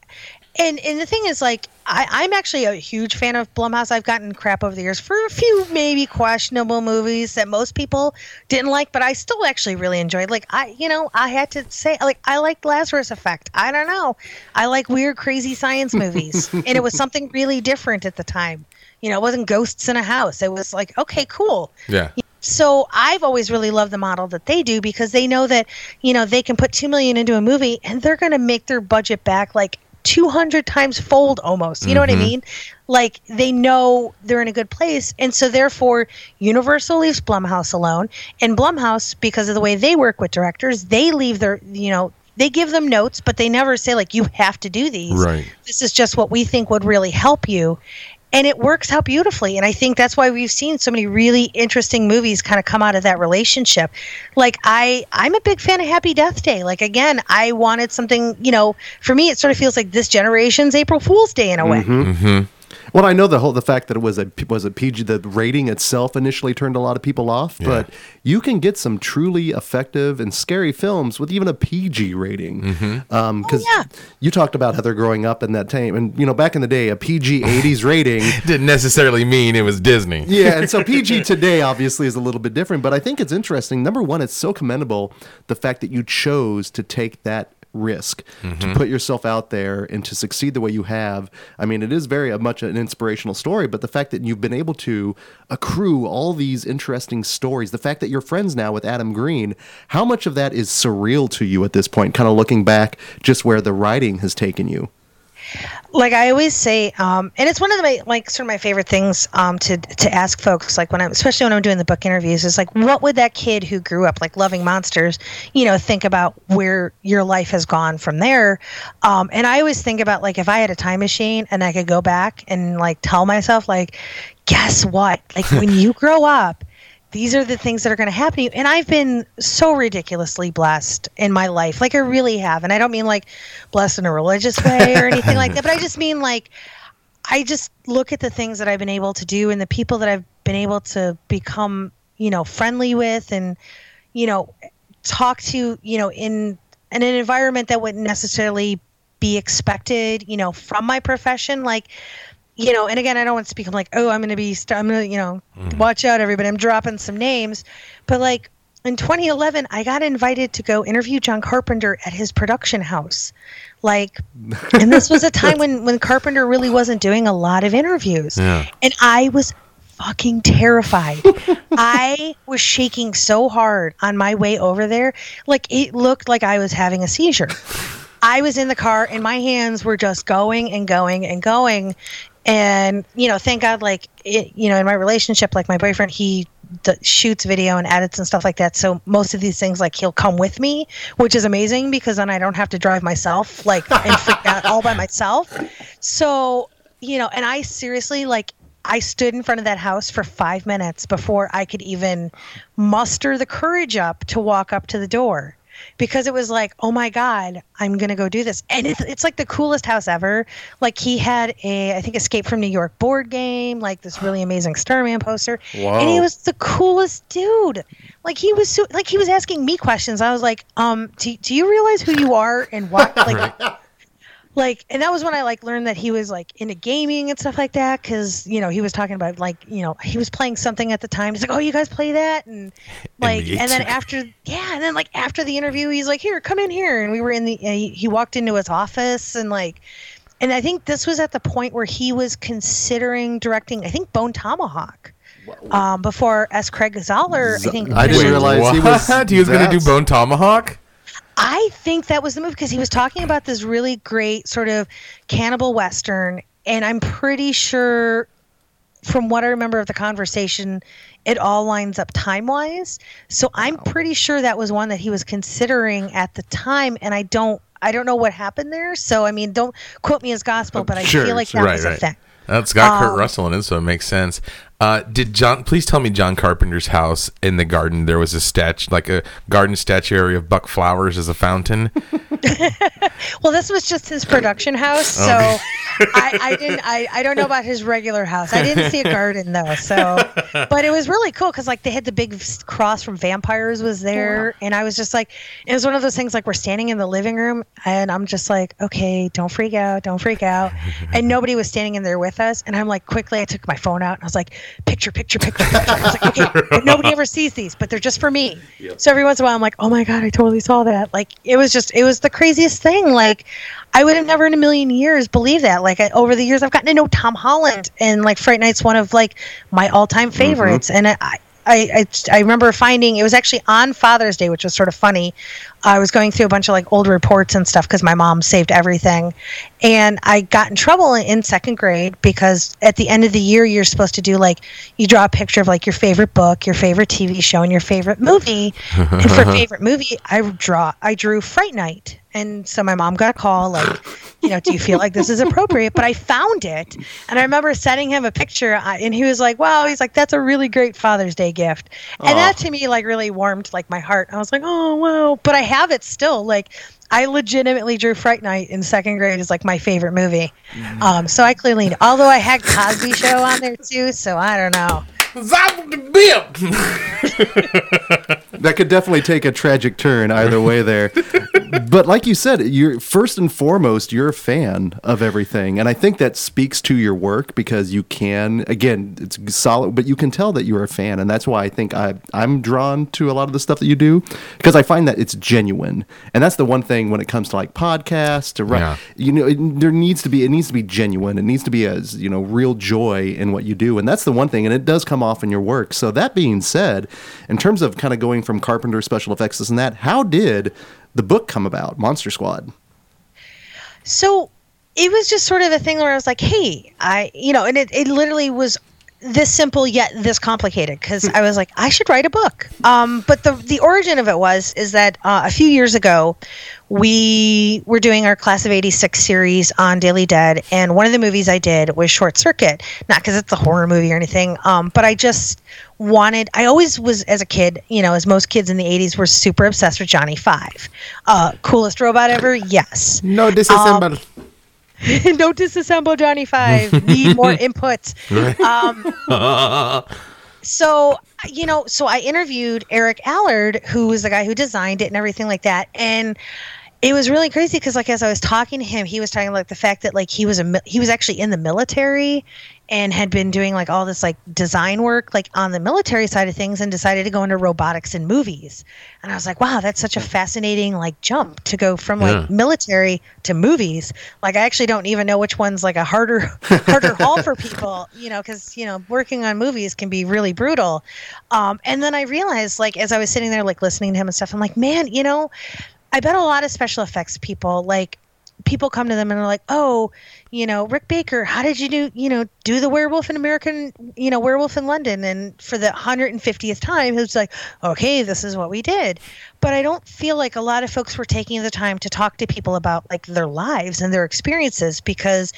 and and the thing is like I, I'm actually a huge fan of Blumhouse. I've gotten crap over the years for a few maybe questionable movies that most people didn't like, but I still actually really enjoyed. Like I, you know, I had to say like I liked Lazarus Effect. I don't know, I like weird, crazy science movies, and it was something really different at the time. You know, it wasn't ghosts in a house. It was like okay, cool. Yeah. So I've always really loved the model that they do because they know that you know they can put two million into a movie and they're going to make their budget back like 200 times fold almost. You know what I mm-hmm. mean? Like they know they're in a good place, and so therefore Universal leaves Blumhouse alone, and Blumhouse because of the way they work with directors, they leave their you know. They give them notes, but they never say like you have to do these. Right. This is just what we think would really help you and it works out beautifully. And i think that's why we've seen so many really interesting movies kind of come out of that relationship. Like i i'm a big fan of happy death day. Like again i wanted something you know for me it sort of feels like this generation's april fool's day in a way mm-hmm. Mm-hmm. Well, I know the whole the fact that it was a was a PG. The rating itself initially turned a lot of people off, but you can get some truly effective and scary films with even a PG rating. Mm-hmm. Um, oh, because yeah. you talked about Heather growing up in that time, and you know back in the day, a PG '80s rating. Didn't necessarily mean it was Disney. Yeah, and so PG today obviously is a little bit different, but I think it's interesting. Number one, it's so commendable the fact that you chose to take that risk to mm-hmm. put yourself out there and to succeed the way you have. I mean, it is very uh, much an inspirational story, but the fact that you've been able to accrue all these interesting stories, the fact that you're friends now with Adam Green, how much of that is surreal to you at this point, kind of looking back just where the writing has taken you? Like I always say, um, and it's one of my like sort of my favorite things um, to to ask folks, like when I'm especially when I'm doing the book interviews, is like, what would that kid who grew up like loving monsters, you know, think about where your life has gone from there? Um, and I always think about like if I had a time machine and I could go back and like tell myself like, guess what? Like when you grow up these are the things that are going to happen to you. And I've been so ridiculously blessed in my life. Like I really have. And I don't mean like blessed in a religious way or anything like that, but I just mean like I just look at the things that I've been able to do and the people that I've been able to become, you know, friendly with and, you know, talk to, you know, in, in an environment that wouldn't necessarily be expected, you know, from my profession. Like, you know, and again, I don't want to speak. I'm like, oh, I'm going to be, st- I'm going to, you know, mm-hmm. watch out, everybody. I'm dropping some names, but like in 2011, I got invited to go interview John Carpenter at his production house, like, and this was a time when when Carpenter really wasn't doing a lot of interviews, Yeah. and I was fucking terrified. I was shaking so hard on my way over there, like it looked like I was having a seizure. I was in the car and my hands were just going and going and going. And, you know, thank God, like, it, you know, in my relationship, like my boyfriend, he d- shoots video and edits and stuff like that. So most of these things, like, he'll come with me, which is amazing because then I don't have to drive myself, like, and freak out all by myself. So, you know, and I seriously, like, I stood in front of that house for five minutes before I could even muster the courage up to walk up to the door because it was like, oh my God, I'm going to go do this. And it's, it's like the coolest house ever. Like he had a, I think, Escape from New York board game, like this really amazing Starman poster. And he was the coolest dude. Like he was so, like he was asking me questions. I was like, um, do, do you realize who you are and what? Like, like and that was when i like learned that he was like into gaming and stuff like that because you know he was talking about like you know he was playing something at the time he's like oh you guys play that and like and then after yeah and then like after the interview he's like here come in here and we were in the uh, he, he walked into his office and like and i think this was at the point where he was considering directing i think bone tomahawk um, before S. Craig Zahler, I think. I didn't realize he was. what? he was going to do Bone Tomahawk. I think that was the movie because he was talking about this really great sort of cannibal western, and I'm pretty sure, from what I remember of the conversation, it all lines up time wise. So I'm pretty sure that was one that he was considering at the time, and I don't. I don't know what happened there, so I mean, don't quote me as gospel, but I Sure, feel like that right, was right. a thing. That's got Kurt Um, Russell in it, so it makes sense. Uh, did John? Please tell me, John Carpenter's house in the garden there was a statue, like a garden statuary of Buck Flowers as a fountain. Well, this was just his production house, so I, I didn't. I, I don't know about his regular house. I didn't see a garden though, so but it was really cool because like they had the big cross from vampires was there, and I was just like, it was one of those things like we're standing in the living room, and I'm just like, okay, don't freak out, don't freak out, and nobody was standing in there with us, and I'm like, quickly, I took my phone out and I was like, picture, picture, picture, picture. I was like, okay, but nobody ever sees these, but they're just for me. So every once in a while, I'm like, oh my god, I totally saw that. Like it was just, it was the craziest thing. Like I would have never in a million years believed that. Like I, over the years, I've gotten to know Tom Holland, and like Fright Night's one of like my all-time mm-hmm. favorites. And I, I, I, I remember finding it was actually on Father's Day, which was sort of funny. I was going through a bunch of like old reports and stuff because my mom saved everything, and I got in trouble in, in second grade because at the end of the year you're supposed to do like you draw a picture of like your favorite book, your favorite TV show, and your favorite movie. and for favorite movie, I draw I drew Fright Night. And so my mom got a call, like, you know, do you feel like this is appropriate? But I found it, and I remember sending him a picture, uh, and he was like, "Wow!" He's like, "That's a really great Father's Day gift," and that to me like really warmed like my heart. I was like, "Oh wow!" But I have it still. Like, I legitimately drew Fright Night in second grade as like my favorite movie. Um, so I clearly, although I had Cosby Show on there too, so I don't know. Zap the bip. That could definitely take a tragic turn either way there. but like you said, you're first and foremost you're a fan of everything, and I think that speaks to your work because you can again it's solid, but you can tell that you're a fan, and that's why I think I I'm drawn to a lot of the stuff that you do because I find that it's genuine, and that's the one thing when it comes to like podcasts to ri- Yeah. you know it, there needs to be it needs to be genuine, it needs to be as you know real joy in what you do, and that's the one thing, and it does come off in your work. So that being said, in terms of kind of going from Carpenter special effects this and that, how did the book come about, Monster Squad? So it was just sort of a thing where I was like, hey, I, you know, and it, it literally was this simple yet this complicated because I was like, I should write a book. Um, but the the origin of it was is that uh, a few years ago, we were doing our class of '86 series on Daily Dead, and one of the movies I did was Short Circuit. Not because it's a horror movie or anything, um, but I just wanted. I always was as a kid, you know, as most kids in the '80s were super obsessed with Johnny Five. Uh, coolest robot ever, yes. No disassemble. no disassemble Johnny Five. Need more input. Um, so uh, you know, so I interviewed Eric Allard, who was the guy who designed it and everything like that, and it was really crazy because like as I was talking to him, he was talking like the fact that like he was a he was actually in the military and had been doing like all this like design work like on the military side of things and decided to go into robotics and movies. And I was like, wow, that's such a fascinating like jump to go from like Yeah. military to movies. Like I actually don't even know which one's like a harder harder haul for people, you know, because you know working on movies can be really brutal. Um, and then I realized like as I was sitting there like listening to him and stuff, I'm like, man, you know, I bet a lot of special effects people like people come to them and are like, "Oh, you know, Rick Baker, how did you do, you know, do the werewolf in American, you know, werewolf in London?" And for the 150th time, it's like, "Okay, this is what we did." But I don't feel like a lot of folks were taking the time to talk to people about like their lives and their experiences because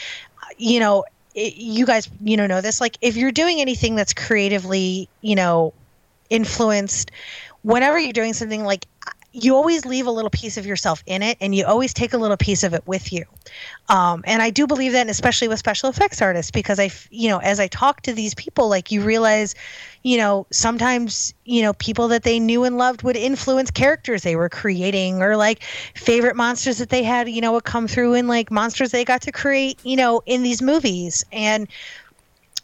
you know, it, you guys, you know, know this like if you're doing anything that's creatively, you know, influenced whenever you're doing something like you always leave a little piece of yourself in it and you always take a little piece of it with you. Um, and i do believe that and especially with special effects artists because i you know as i talk to these people like you realize you know sometimes you know people that they knew and loved would influence characters they were creating or like favorite monsters that they had you know would come through and like monsters they got to create you know in these movies. And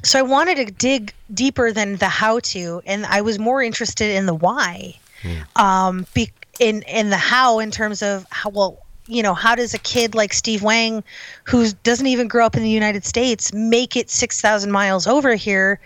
so i wanted to dig deeper than the how to and i was more interested in the why. Um, be, in in the how in terms of how well you know how does a kid like Steve Wang, who doesn't even grow up in the United States, make it six thousand miles over here,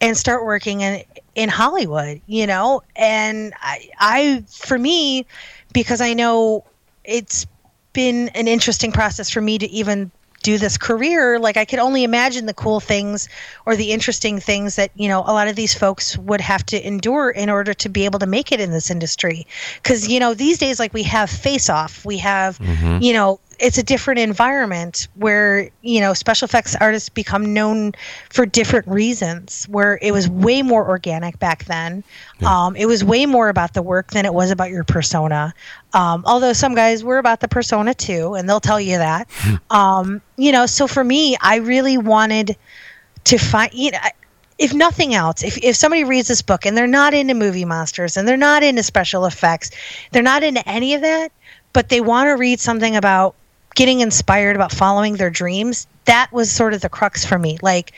and start working in in Hollywood? You know, and I, I for me, because I know it's been an interesting process for me to even do this career like i could only imagine the cool things or the interesting things that you know a lot of these folks would have to endure in order to be able to make it in this industry because you know these days like we have face off we have mm-hmm. you know it's a different environment where you know special effects artists become known for different reasons where it was way more organic back then. Yeah. um, it was way more about the work than it was about your persona. Um, although some guys were about the persona too and they'll tell you that. Um, you know so for me i really wanted to find you know if nothing else, if, if somebody reads this book and they're not into movie monsters and they're not into special effects, they're not into any of that, but they want to read something about getting inspired about following their dreams, that was sort of the crux for me. Like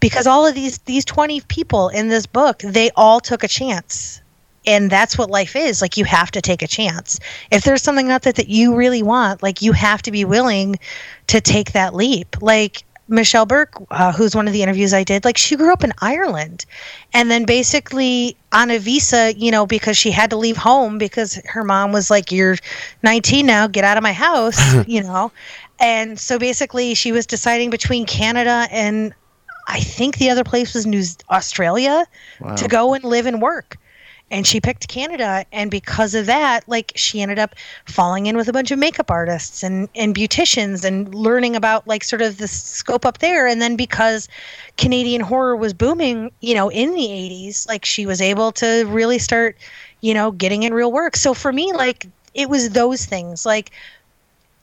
because all of these these 20 people in this book, they all took a chance. And that's what life is. Like you have to take a chance. If there's something out there that you really want, like you have to be willing to take that leap. Like Michelle Burke, uh, who's one of the interviews I did, like she grew up in Ireland, and then basically on a visa, you know, because she had to leave home because her mom was like, "You're 19 now, get out of my house," you know, and so basically she was deciding between Canada and I think the other place was New Australia wow. to go and live and work and she picked Canada and because of that like she ended up falling in with a bunch of makeup artists and and beauticians and learning about like sort of the scope up there. And then because Canadian horror was booming you know in the 80s like she was able to really start you know getting in real work. So for me like it was those things. Like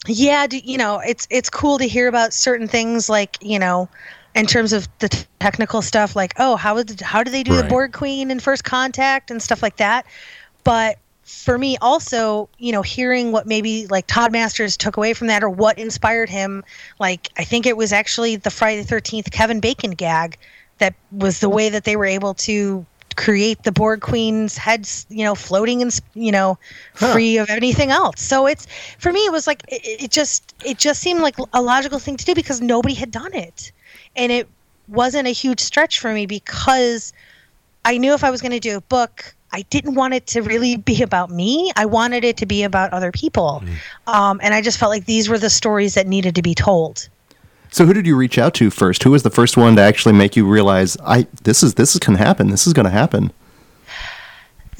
yeah you know it's it's cool to hear about certain things like you know in terms of the t- technical stuff like oh how did how do they do right. the Borg Queen in first contact and stuff like that but for me also you know hearing what maybe like todd masters took away from that or what inspired him like i think it was actually the friday the 13th kevin bacon gag that was the way that they were able to create the Borg Queen's heads, you know, floating and you know, free of anything else. So it's for me, it was like it, it, just it just seemed like a logical thing to do because nobody had done it and it wasn't a huge stretch for me because I knew if I was going to do a book, I didn't want it to really be about me. I wanted it to be about other people, mm. um, and I just felt like these were the stories that needed to be told. So, who did you reach out to first? Who was the first one to actually make you realize, I this is this is can happen. This is going to happen.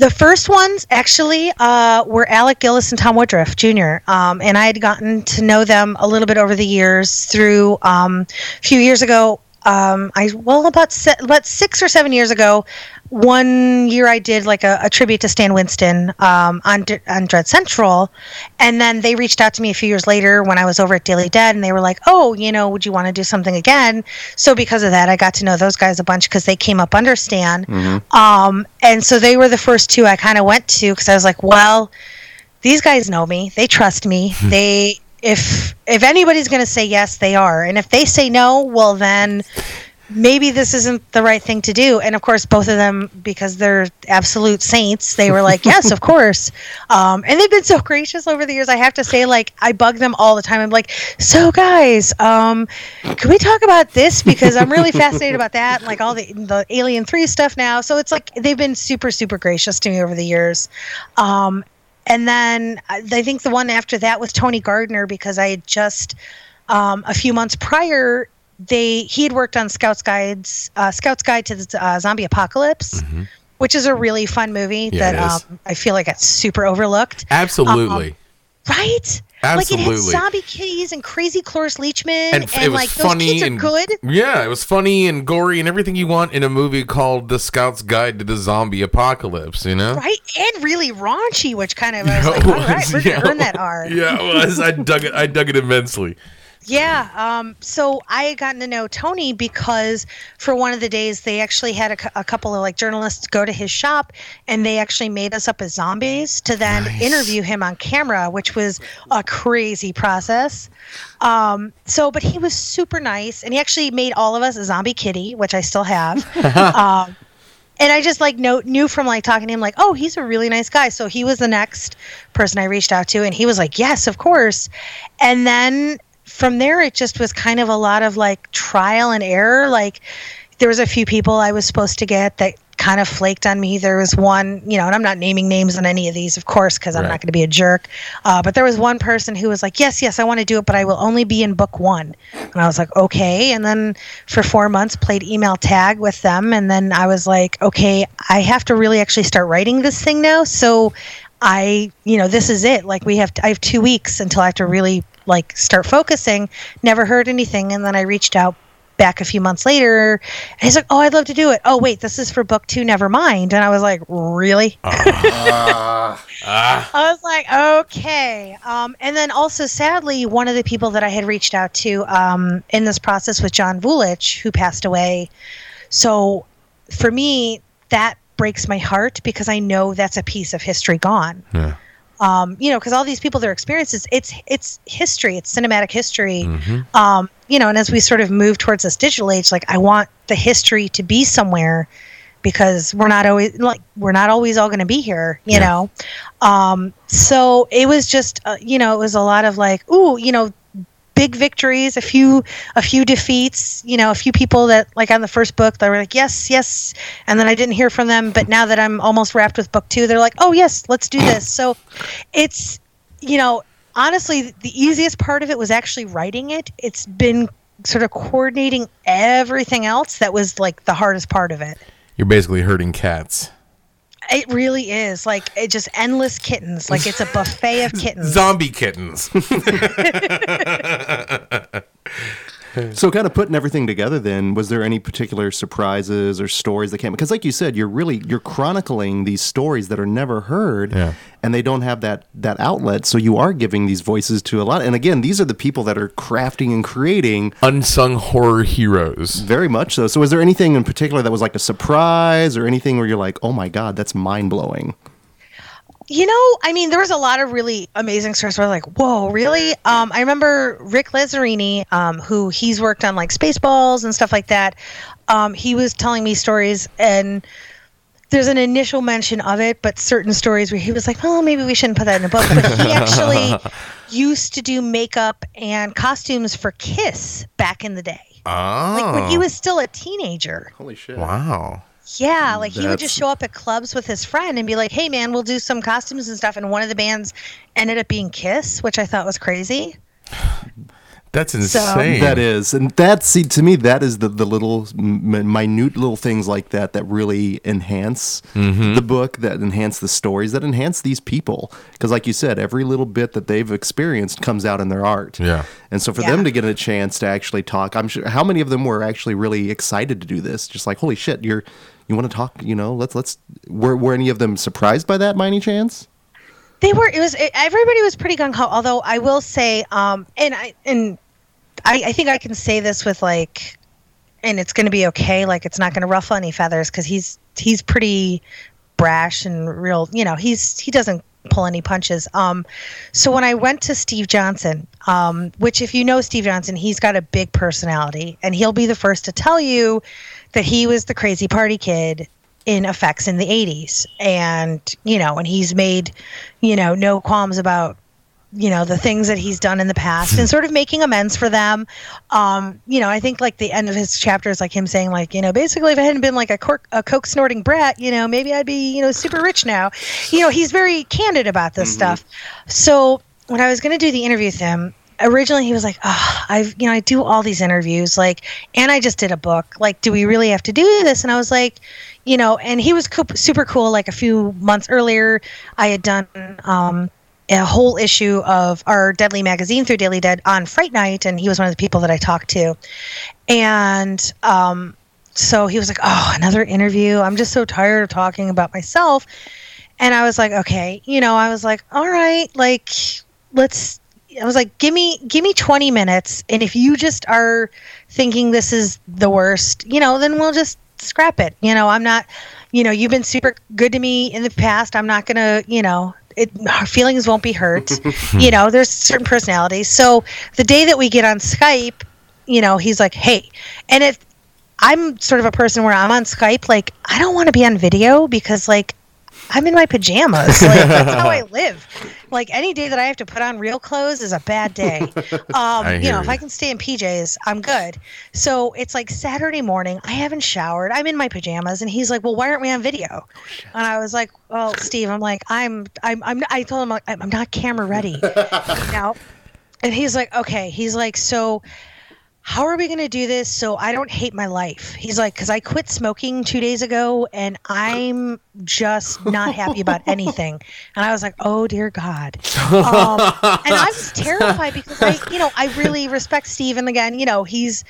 The first ones actually uh, were Alec Gillis and Tom Woodruff Jr. Um, and I had gotten to know them a little bit over the years through um, a few years ago. Um, I well about se- about six or seven years ago, one year I did like a, a tribute to Stan Winston um, on on Dread Central, and then they reached out to me a few years later when I was over at Daily Dead, and they were like, "Oh, you know, would you want to do something again?" So because of that, I got to know those guys a bunch because they came up under Stan, mm-hmm. um, and so they were the first two I kind of went to because I was like, "Well, these guys know me, they trust me, they." If if anybody's going to say yes, they are, and if they say no, well then maybe this isn't the right thing to do. And of course, both of them, because they're absolute saints, they were like, yes, of course. Um, and they've been so gracious over the years. I have to say, like, I bug them all the time. I'm like, so guys, um, can we talk about this? Because I'm really fascinated about that and like all the, the Alien 3 stuff now. So it's like they've been super, super gracious to me over the years. Um, and then I think the one after that was Tony Gardner because I had just. Um, a few months prior they he had worked on Scouts Guides uh, Scouts Guide to the uh, Zombie Apocalypse, mm-hmm. which is a really fun movie yeah, that um, I feel like it's super overlooked. Absolutely. Um, right? Like it had zombie kitties and crazy Cloris Leachman, and and, f- it was like those funny kids are good. Yeah, it was funny and gory and everything you want in a movie called The Scout's Guide to the Zombie Apocalypse. You know, Right, and really raunchy, which kind of I was Yeah, like, all right, was, we're gonna earn that R. Yeah, it was. I dug it. I dug it immensely. Yeah. Um, so I had gotten to know Tony because for one of the days they actually had a, a couple of like journalists go to his shop and they actually made us up as zombies to then interview him on camera, which was a crazy process. Um, so, but he was super nice and he actually made all of us a zombie kitty, which I still have. um, and I just like know, knew from like talking to him, like, oh, he's a really nice guy. So he was the next person I reached out to, and he was like, yes, of course. And then from there, it just was kind of a lot of like trial and error. Like there was a few people I was supposed to get that kind of flaked on me. There was one, you know, and I'm not naming names on any of these, of course, because I'm Right. not going to be a jerk. Uh, but there was one person who was like, yes, yes, I want to do it, but I will only be in book one. And I was like, okay. And then for four months, played email tag with them. And then I was like, okay, I have to really actually start writing this thing now. So I, you know, this is it. Like we have, I have two weeks until I have to really like start focusing. Never heard anything. And then I reached out back a few months later and he's like, oh, I'd love to do it. Oh, wait, this is for book two. Never mind. And I was like, really? I was like, okay. Um, and then also, sadly, one of the people that I had reached out to um, in this process was John Vulich, who passed away. So for me, that breaks my heart because I know that's a piece of history gone. Yeah. Um, you know, because all these people, their experiences, it's it's history, it's cinematic history. Um, you know, and as we sort of move towards this digital age, like I want the history to be somewhere because we're not always like we're not always all going to be here you Yeah. know um so it was just uh, you know it was a lot of like ooh you know big victories a few a few defeats you know a few people that like on the first book they were like yes yes and then i didn't hear from them but now that i'm almost wrapped with book two they're like oh yes let's do this. So it's you know honestly the easiest part of it was actually writing it. It's been sort of coordinating everything else that was like the hardest part of it. You're basically herding cats. It really is. Like it just endless kittens. Like it's a buffet of kittens. Zombie kittens. Hmm. So, kind of putting everything together, then, was there any particular surprises or stories that came? Because, like you said, you're really you're chronicling these stories that are never heard, Yeah. and they don't have that that outlet. So, you are giving these voices to a lot. And again, these are the people that are crafting and creating Unsung horror heroes. very much so. So, was there anything in particular that was like a surprise or anything where you're like, oh my god, that's mind blowing? You know, I mean, there was a lot of really amazing stories where I was like, whoa, really? Um, I remember Rick Lazzarini, um, who he's worked on like Spaceballs and stuff like that. Um, he was telling me stories, and there's an initial mention of it, but certain stories where he was like, well, maybe we shouldn't put that in a book. But he actually used to do makeup and costumes for Kiss back in the day, Oh. like when he was still a teenager. Holy shit! Wow. Yeah, like he would just show up at clubs with his friend and be like, "Hey, man, we'll do some costumes and stuff." And one of the bands ended up being Kiss, which I thought was crazy. That's insane. That is, and that see to me that is the the little m- minute little things like that that really enhance Mm-hmm. the book, that enhance the stories, that enhance these people. Because, like you said, every little bit that they've experienced comes out in their art. Yeah. and so for Yeah. them to get a chance to actually talk, I'm sure how many of them were actually really excited to do this? Just like, holy shit, you're you want to talk? You know, let's let's. Were were any of them surprised by that by any chance? They were. It was. It, everybody was pretty gung ho. Although I will say, um, and I and I, I think I can say this with like, and it's going to be okay. Like it's not going to ruffle any feathers because he's he's pretty brash and real. You know, he's he doesn't pull any punches. Um, so when I went to Steve Johnson, um, which if you know Steve Johnson, he's got a big personality, and he'll be the first to tell you that he was the crazy party kid in effects in the 80s and you know and he's made you know no qualms about you know the things that he's done in the past and sort of making amends for them. Um you know i think like the end of his chapter is like him saying like you know basically if i hadn't been like a, cork, a coke snorting brat you know maybe i'd be you know super rich now. You know he's very candid about this stuff. So when i was going to do the interview with him originally he was like oh, i've you know i do all these interviews like and i just did a book. Like do we really have to do this? And i was like you know and he was co- super cool like a few months earlier i had done um a whole issue of our Deadly magazine through Daily Dead on Fright Night, and he was one of the people that I talked to. And um, so he was like, "Oh, another interview. I'm just so tired of talking about myself." And I was like, "Okay, you know," I was like, "All right, like let's." I was like, "Give me, give me 20 minutes, and if you just are thinking this is the worst, you know, then we'll just scrap it. You know, I'm not." You know, you've been super good to me in the past. I'm not gonna, you know, it our feelings won't be hurt. you know, there's certain personalities. So the day that we get on Skype, you know, he's like, "Hey," and if I'm sort of a person where I'm on Skype, like I don't want to be on video because like I'm in my pajamas. Like that's how I live. Like any day that I have to put on real clothes is a bad day. Um, you know, if. I can stay in PJs, I'm good. So it's like Saturday morning. I haven't showered. I'm in my pajamas, and he's like, "Well, why aren't we on video?" And I was like, "Well, Steve, I'm like, I'm, I'm, I'm." I told him like, I'm I'm not camera ready now. And he's like, "Okay." He's like, "So." how are we going to do this so I don't hate my life? He's like, because I quit smoking two days ago and I'm just not happy about anything. And I was like, oh dear God. Um, and I was terrified because I, you know, I really respect Steve. And again, you know, he's,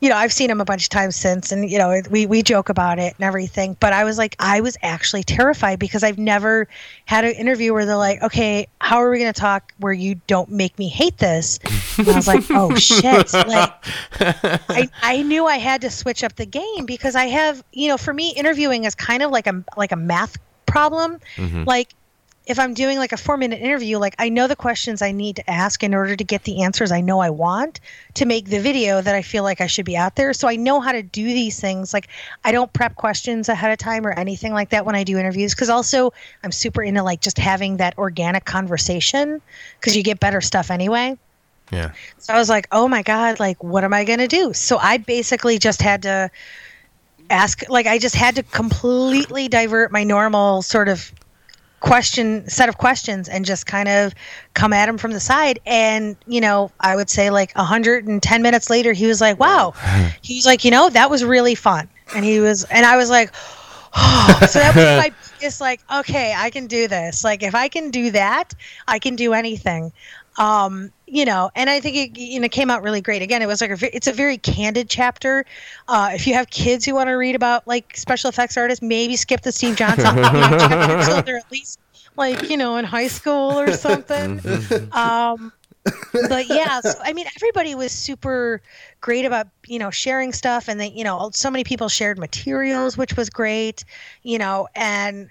you know, I've seen him a bunch of times since and, you know, we, we joke about it and everything. But I was like, I was actually terrified because I've never had an interview where they're like, okay, how are we going to talk where you don't make me hate this? And I was like, oh shit. Like, I, I knew I had to switch up the game because I have, you know, for me, interviewing is kind of like a like a math problem. Mm-hmm. Like if I'm doing like a four minute interview, like I know the questions I need to ask in order to get the answers I know I want to make the video that I feel like I should be out there. So I know how to do these things. Like I don't prep questions ahead of time or anything like that when I do interviews. Cause also I'm super into like just having that organic conversation because you get better stuff anyway. Yeah. So I was like, oh my God, like, what am I going to do? So I basically just had to ask, like, I just had to completely divert my normal sort of question set of questions and just kind of come at him from the side. And you know i would say like 110 minutes later he was like wow. He was like you know that was really fun. And he was and i was like oh. so that was my biggest like okay i can do this. Like if i can do that i can do anything. Um you know and i think it you know came out really great. Again it was like a, it's a very candid chapter. Uh if you have kids who want to read about like special effects artists maybe skip the steve johnson chapter until they're at least like you know in high school or something. Um but yeah so, i mean everybody was super great about you know sharing stuff and they you know so many people shared materials which was great you know and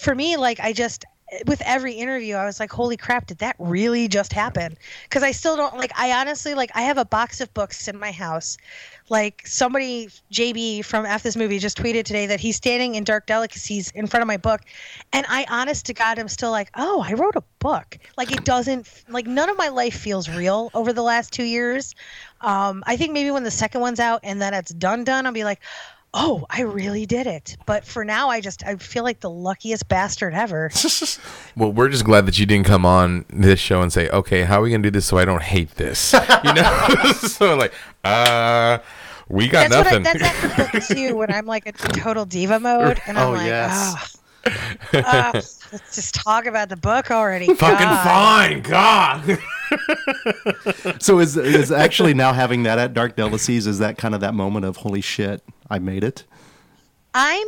for me like i just with every interview i was like holy crap did that really just happen? Because i still don't like i honestly like i have a box of books in my house. Like somebody jb from f this movie just tweeted today that he's standing in dark delicacies in front of my book. And i honest to god am still like oh i wrote a book. Like it doesn't like none of my life feels real over the last two years. Um, i think maybe when the second one's out and then it's done done i'll be like oh i really did it but for now i just i feel like the luckiest bastard ever Well, we're just glad that you didn't come on this show and say, "Okay, how are we gonna do this so I don't hate this?" You know, so like, uh, we got that's nothing. what I, that's actually what too when i'm like in total diva mode and i'm Oh, like yes. "Ah, ah, let's just talk about the book already Fucking God." fine, God. So is is actually now having that at Dark Delicacies is that kind of that moment of holy shit, I made it? I'm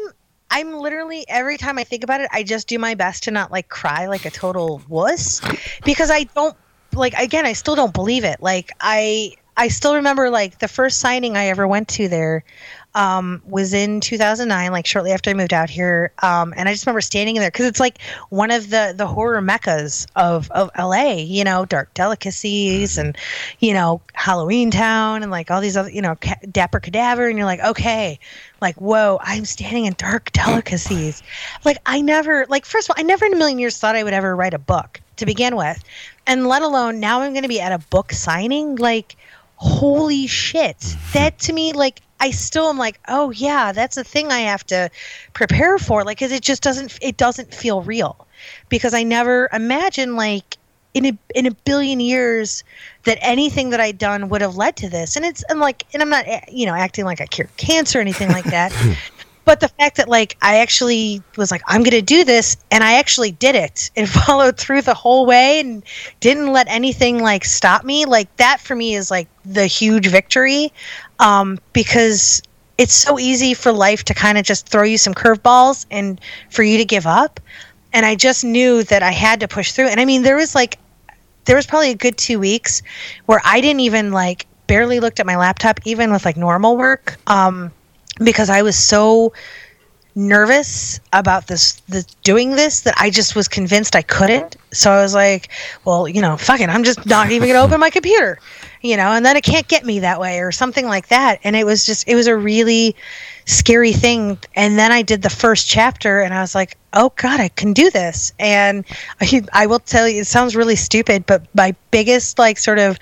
I'm literally every time I think about it, I just do my best to not like cry like a total wuss because I don't like again, I still don't believe it. Like I I still remember like the first signing I ever went to there um, was in 2009, like shortly after I moved out here. Um, and I just remember standing in there because it's like one of the the horror meccas of of LA. You know, Dark Delicacies and you know Halloween Town and like all these other you know ca- Dapper Cadaver. And you're like, okay, like whoa, I'm standing in Dark Delicacies. Like I never like first of all, I never in a million years thought I would ever write a book to begin with, and let alone now I'm going to be at a book signing. Like holy shit that to me like i still am like oh yeah that's a thing i have to prepare for like because it just doesn't it doesn't feel real. Because i never imagined like in a in a billion years that anything that i'd done would have led to this. And it's and like and i'm not you know acting like i cured cancer or anything like that. But the fact that like I actually was like I'm gonna do this, and I actually did it and followed through the whole way and didn't let anything like stop me. Like that for me is like the huge victory, um, because it's so easy for life to kind of just throw you some curveballs and for you to give up. And I just knew that I had to push through. And I mean, there was like, there was probably a good two weeks where I didn't even like barely looked at my laptop, even with like normal work, um, because I was so nervous about this, doing this that I just was convinced I couldn't. So I was like, well, you know, fucking, I'm just not even gonna open my computer, you know, and then it can't get me that way or something like that. And it was just, it was a really scary thing. And then I did the first chapter and I was like, oh God, I can do this. And I, I will tell you, it sounds really stupid, but my biggest, like, sort of,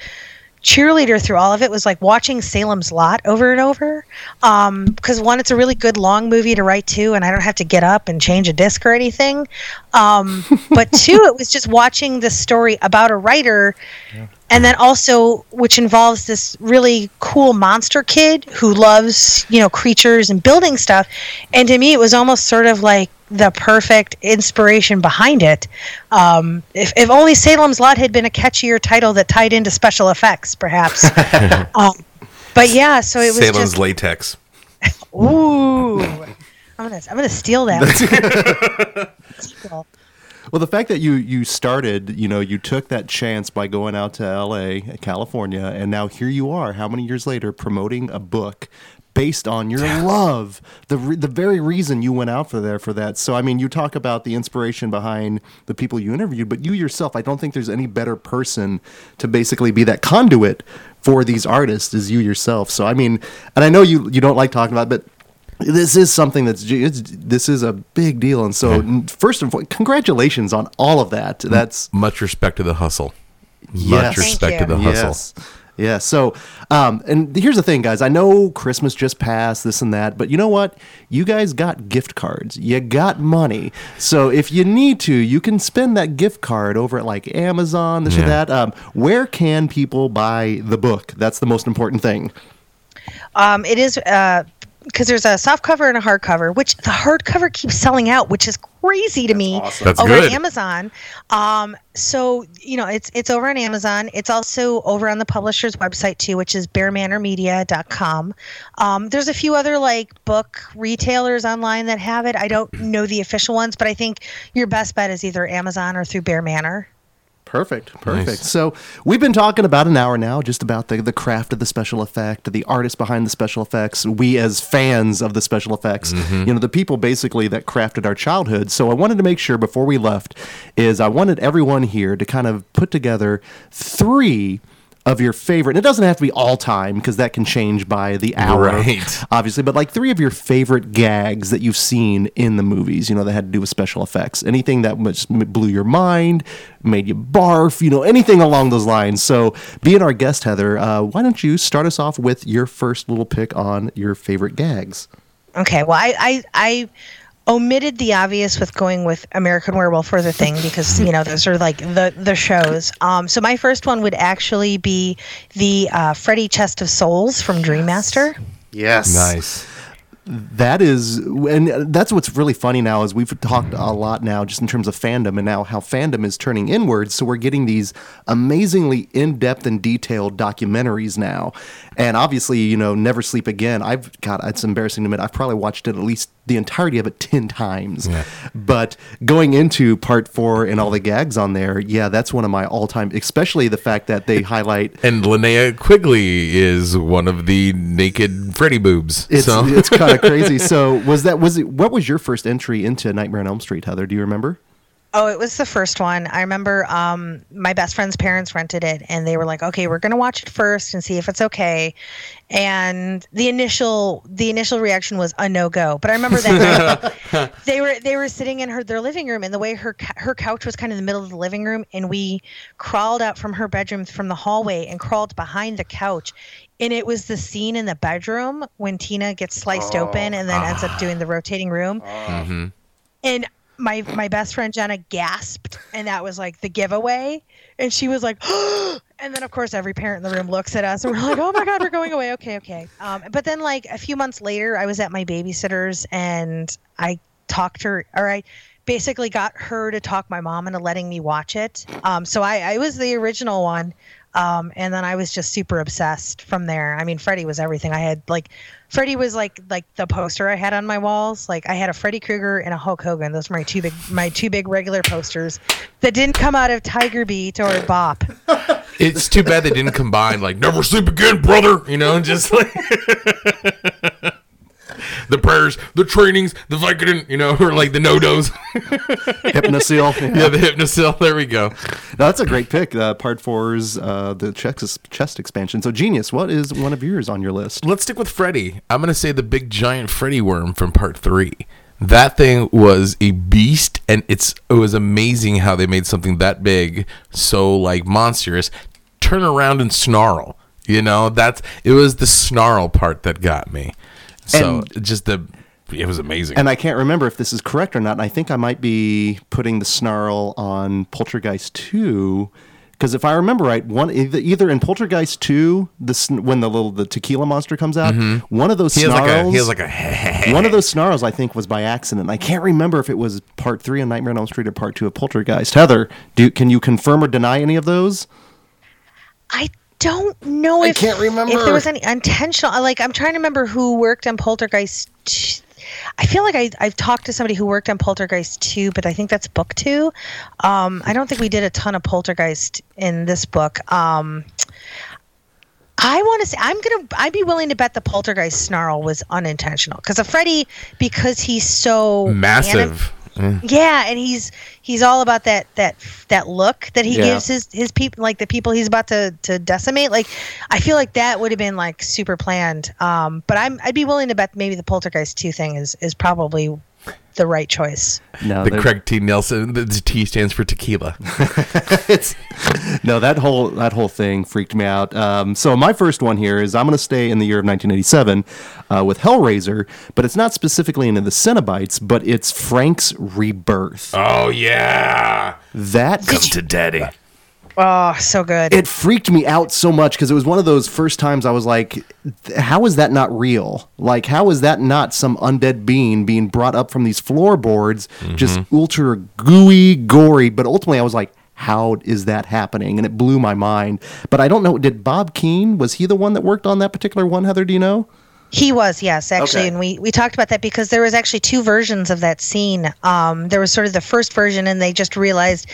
cheerleader through all of it was like watching Salem's Lot over and over. Because um, one, it's a really good long movie to write to, and I don't have to get up and change a disc or anything. Um, but two, it was just watching this story about a writer. Yeah. And then also, which involves this really cool monster kid who loves, you know, creatures and building stuff. And to me, it was almost sort of like the perfect inspiration behind it. Um, if, if only Salem's Lot had been a catchier title that tied into special effects, perhaps. um, but yeah, so it was Salem's just, latex. Ooh, I'm gonna I'm gonna steal that. well, the fact that you you started, you know, you took that chance by going out to L.A., California, and now here you are. How many years later, promoting a book based on your love, the re- the very reason you went out for there for that. So I mean, you talk about the inspiration behind the people you interviewed, but you yourself, I don't think there's any better person to basically be that conduit for these artists as you yourself. So I mean, and I know you you don't like talking about, it, but this is something that's this is a big deal and so yeah. first and foremost congratulations on all of that that's much respect to the hustle much respect to the hustle yes. Yeah. So, um, and here's the thing, guys. I know Christmas just passed, this and that, but you know what? You guys got gift cards. You got money. So if you need to, you can spend that gift card over at like Amazon, this yeah. or that. Um, where can people buy the book? That's the most important thing. Um, it is uh, because there's a soft cover and a hardcover, which the hardcover keeps selling out, which is crazy to That's me awesome. That's over good. on Amazon. Um, so you know, it's it's over on Amazon. It's also over on the publisher's website too, which is bearmanormedia.com. Um, there's a few other like book retailers online that have it. I don't know the official ones, but I think your best bet is either Amazon or through Bear Manor. Perfect. Perfect. Nice. So we've been talking about an hour now just about the, the craft of the special effect, the artist behind the special effects, we as fans of the special effects, mm-hmm. you know, the people basically that crafted our childhood. So I wanted to make sure before we left is I wanted everyone here to kind of put together three of your favorite. And it doesn't have to be all time because that can change by the hour, right. obviously. But like three of your favorite gags that you've seen in the movies, you know, that had to do with special effects. Anything that was, blew your mind, made you barf, you know, anything along those lines. So, being our guest, Heather, uh, why don't you start us off with your first little pick on your favorite gags? Okay. Well, I I, I omitted the obvious with going with American Werewolf for the thing because you know those are like the the shows. Um, so my first one would actually be the uh, Freddy Chest of Souls from Dream Master. Yes, nice that is and that's what's really funny now is we've talked a lot now just in terms of fandom and now how fandom is turning inwards so we're getting these amazingly in-depth and detailed documentaries now. And obviously you know never sleep again i've got it's embarrassing to admit i've probably watched it at least the entirety of it 10 times. Yeah. but going into part four and all the gags on there yeah that's one of my all-time especially the fact that they highlight and linnea quigley is one of the naked freddy boobs it's, so. it's kind of crazy. So was that was it? What was your first entry into Nightmare on Elm Street, Heather? Do you remember? Oh, it was the first one. I remember um, my best friend's parents rented it, and they were like, "Okay, we're gonna watch it first and see if it's okay." And the initial the initial reaction was a no go. But I remember that they were they were sitting in her their living room, and the way her her couch was kind of in the middle of the living room, and we crawled out from her bedroom from the hallway and crawled behind the couch, and it was the scene in the bedroom when Tina gets sliced oh, open and then ends up doing the rotating room. Mm-hmm. And my my best friend Jenna gasped, and that was like the giveaway. And she was like, and then of course every parent in the room looks at us and we're like oh my god we're going away okay okay um, but then like a few months later i was at my babysitter's and i talked her or i basically got her to talk my mom into letting me watch it um, so I, I was the original one um, and then i was just super obsessed from there. I mean Freddy was everything. I had like Freddy was like like the poster i had on my walls. Like i had a freddy krueger and a hulk hogan. Those were my two big my two big regular posters that didn't come out of tiger beat or bop. It's too bad they didn't combine like "Never sleep again, brother." You know, just like the prayers, the trainings, the Vicodin, you know, or like the no dos. Hypnocil. yeah, the Hypnocil. There we go. No, that's a great pick. Uh, part four's uh, the chest, chest expansion. So, Genius, what is one of yours on your list? Let's stick with Freddy. I'm gonna say the big giant Freddy worm from Part Three. That thing was a beast, and it's it was amazing how they made something that big so like monstrous turn around and snarl. You know, that's it was the snarl part that got me. So just the it was amazing. And I can't remember if this is correct or not. And I think I might be putting the snarl on Poltergeist 2. Because if I remember right, one either, either in Poltergeist 2, the, when the little the tequila monster comes out, mm-hmm. one of those he has snarls. like a he has like a one of those snarls, I think, was by accident. I can't remember if it was part three of Nightmare on Elm Street or part two of Poltergeist. Heather, do can you confirm or deny any of those? I don't know I if can't remember. if there was any intentional. Like I'm trying to remember who worked on Poltergeist. t- I feel like I, I've talked to somebody who worked on Poltergeist 2, but I think that's book two. Um, I don't think we did a ton of Poltergeist in this book. Um, I want to say I'm gonna. I'd be willing to bet the Poltergeist snarl was unintentional because of Freddy because he's so anim- massive. yeah, and he's he's all about that that that look that he Yeah. gives his his people like the people he's about to to decimate. Like I feel like that would have been like super planned. Um, but I'm I'd be willing to bet maybe the Poltergeist two thing is is probably the right choice. No, The Craig T. Nelson. The T stands for tequila. it's no that whole that whole thing freaked me out. Um, so my first one here is I'm going to stay in the year of 1987 uh, with Hellraiser, but it's not specifically into the Cenobites, but it's Frank's rebirth. Oh yeah. That Come to daddy. Oh, so good. it freaked me out so much because it was one of those first times I was like, how is that not real? Like, how is that not some undead being being brought up from these floorboards, just mm-hmm. ultra gooey, gory? But ultimately, I was like, how is that happening? And it blew my mind. But I don't know. Did Bob Keen, was he the one that worked on that particular one, Heather? Do you know? He was, yes, actually, Okay. and we we talked about that because there was actually two versions of that scene. Um, there was sort of the first version, and they just realized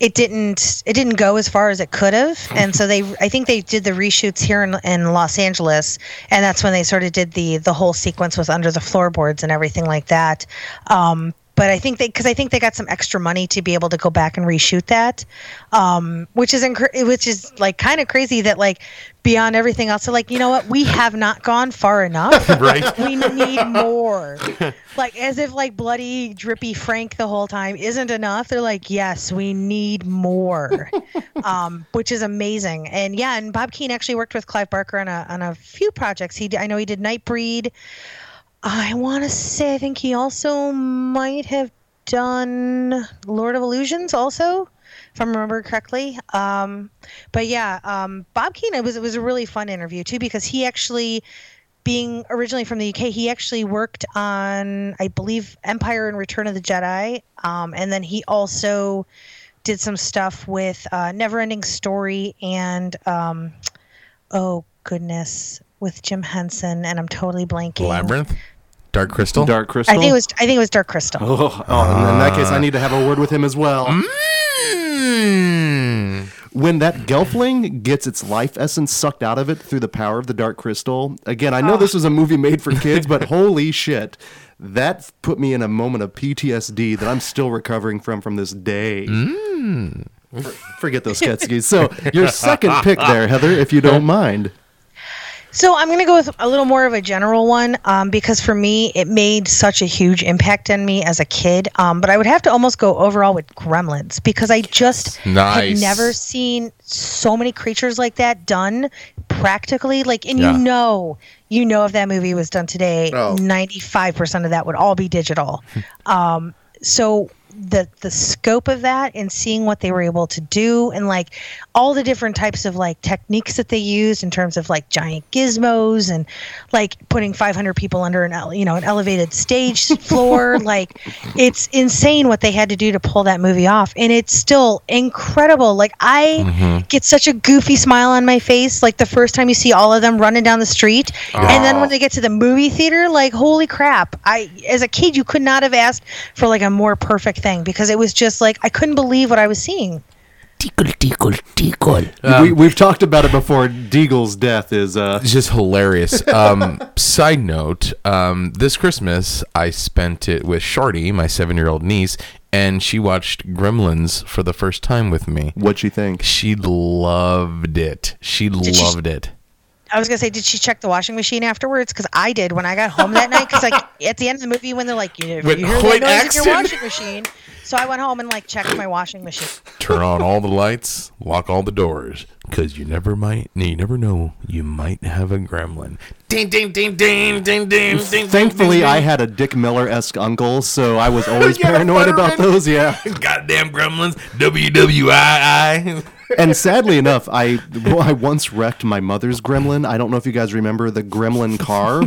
it didn't it didn't go as far as it could have, and so they I think they did the reshoots here in, in Los Angeles, and that's when they sort of did the the whole sequence with under the floorboards and everything like that. Um, but I think they because I think they got some extra money to be able to go back and reshoot that, um, which is incre- which is like kind of crazy that like beyond everything else, they're like you know what we have not gone far enough, Right. we need more. like as if like bloody drippy Frank the whole time isn't enough. They're like yes we need more, um, which is amazing. And yeah, and Bob Keen actually worked with Clive Barker on a on a few projects. He I know he did Nightbreed. I want to say I think he also might have done Lord of Illusions also, if I remember correctly. Um, but yeah, um, Bob Keen it was it was a really fun interview too because he actually, being originally from the UK, he actually worked on I believe Empire and Return of the Jedi, um, and then he also did some stuff with uh, Neverending Story and um, oh goodness with Jim Henson, and I'm totally blanking. Labyrinth. Dark Crystal. Dark Crystal? I think it was I think it was Dark Crystal. Oh, oh, in that case, I need to have a word with him as well. Mm. when that gelfling gets its life essence sucked out of it through the power of the dark crystal again i know this was a movie made for kids but holy shit that put me in a moment of ptsd that i'm still recovering from from this day For- forget those Skeksis. so your second pick there heather if you don't mind So I'm going to go with a little more of a general one um, because for me it made such a huge impact on me as a kid. Um, but I would have to almost go overall with Gremlins because I just Nice. had never seen so many creatures like that done practically. Like, and Yeah. you know, you know, if that movie was done today, Oh. 95% of that would all be digital. um, so the the scope of that and seeing what they were able to do and like all the different types of like techniques that they used in terms of like giant gizmos and like putting 500 people under an you know an elevated stage floor. Like it's insane what they had to do to pull that movie off. And it's still incredible. Like i mm-hmm. get such a goofy smile on my face like the first time you see all of them running down the street. And then when ah. they get to the movie theater like holy crap. I as a kid you could not have asked for like a more perfect thing because it was just like i couldn't believe what i was seeing Tickle, tickle, tickle. we, we've talked about it before. Deagle's death is uh, just hilarious. Um, side note: um, This Christmas, I spent it with Shorty, my seven-year-old niece, and she watched Gremlins for the first time with me. what you think. She loved it. She Did she- loved it. I was gonna say, did she check the washing machine afterwards? Because I did when I got home that night. Because like at the end of the movie, when they're like, you, know, With you hear Hoyt that noise in your washing machine, so I went home and like checked my washing machine. Turn on all the lights, lock all the doors, because you never might, you never know, you might have a gremlin. Ding, ding, ding, ding, ding, ding, ding. Thankfully, ding, I had a Dick Miller esque uncle, so I was always You got a paranoid about those. Yeah. Goddamn gremlins, WWII. And sadly enough, I well, I once wrecked my mother's gremlin. I don't know if you guys remember the gremlin car.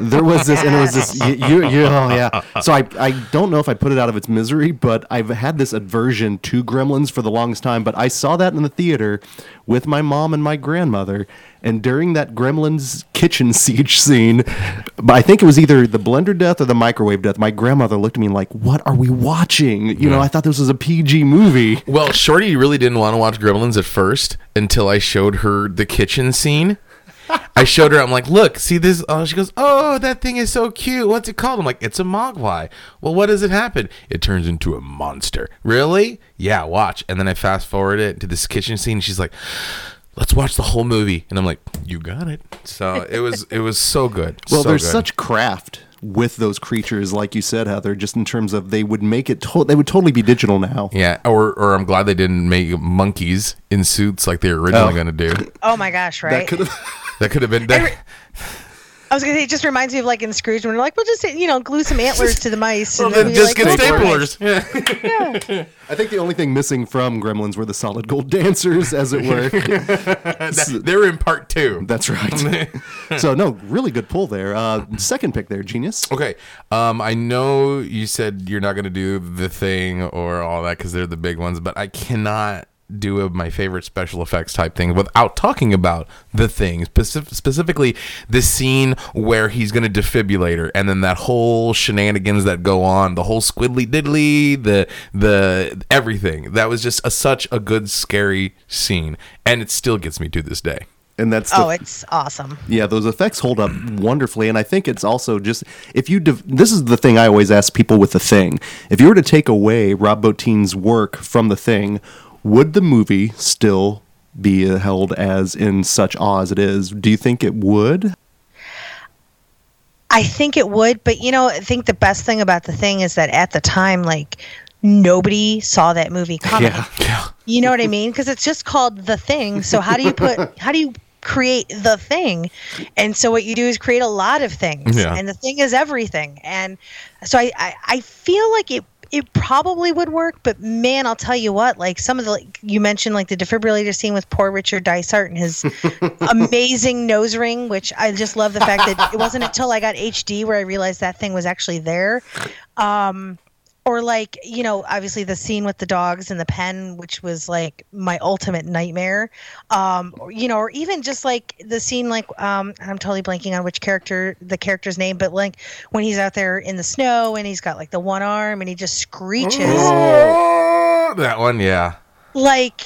There was this, and it was this. You, you, you- oh yeah. So I I don't know if I put it out of its misery, but I've had this aversion to gremlins for the longest time. But I saw that in the theater with my mom and my grandmother. And during that Gremlins kitchen siege scene, I think it was either the blender death or the microwave death. My grandmother looked at me like, "What are we watching?" You know, I thought this was a PG movie. Well, Shorty really didn't want to watch Gremlins at first until I showed her the kitchen scene. I showed her. I'm like, look, see this? Oh, she goes, oh, that thing is so cute. What's it called? I'm like, it's a mogwai. Well, what does it happen? It turns into a monster. Really? Yeah, watch. And then I fast forward it to this kitchen scene. She's like, let's watch the whole movie. And I'm like, you got it. So it was it was so good. Well, So there's good. such craft with those creatures, like you said, Heather. Just in terms of they would make it, to- they would totally be digital now. yeah, or or I'm glad they didn't make monkeys in suits like they were originally Oh. going to do. Oh my gosh, right? That could have. That could have been that. I was gonna say it just reminds me of like in Scrooge when they're like, we'll just you know glue some antlers to the mice. Well, and then we'll just like, get "Oh, nice." staplers. Yeah. I think the only thing missing from Gremlins were the solid gold dancers, as it were. That- They're in part two. That's right. so no, really good pull there. Uh, second pick there, genius. Okay. Um, I know you said you're not going to do the thing or all that because they're the big ones, but I cannot do a, my favorite special effects type thing without talking about the thing Specif- specifically the scene where he's going to defibrillator and then that whole shenanigans that go on the whole squiddly diddly the the everything that was just a, such a good scary scene and it still gets me to this day And that's the, Oh, it's awesome. Yeah, those effects hold up wonderfully, and I think it's also just if you. Div- this is the thing I always ask people with the thing: if you were to take away Rob Bottin's work from the thing, would the movie still be held as in such awe as it is? Do you think it would? I think it would, but you know, I think the best thing about the thing is that at the time, like nobody saw that movie coming. yeah yeah. You know what I mean? Because it's just called the thing. So how do you put? How do you create the thing? And so what you do is create a lot of things, Yeah. and the thing is everything. And so I, I, I feel like it. It probably would work, but man, I'll tell you what. Like some of the, like, you mentioned, like the defibrillator scene with poor Richard Dysart and his amazing nose ring, which I just love the fact that it wasn't until I got HD where I realized that thing was actually there. Um, or like you know obviously the scene with the dogs in the pen which was like my ultimate nightmare. Um or, you know or even just like the scene like um i'm totally blanking on which character the character's name but like when he's out there in the snow and he's got like the one arm and he just screeches. That one yeah. Like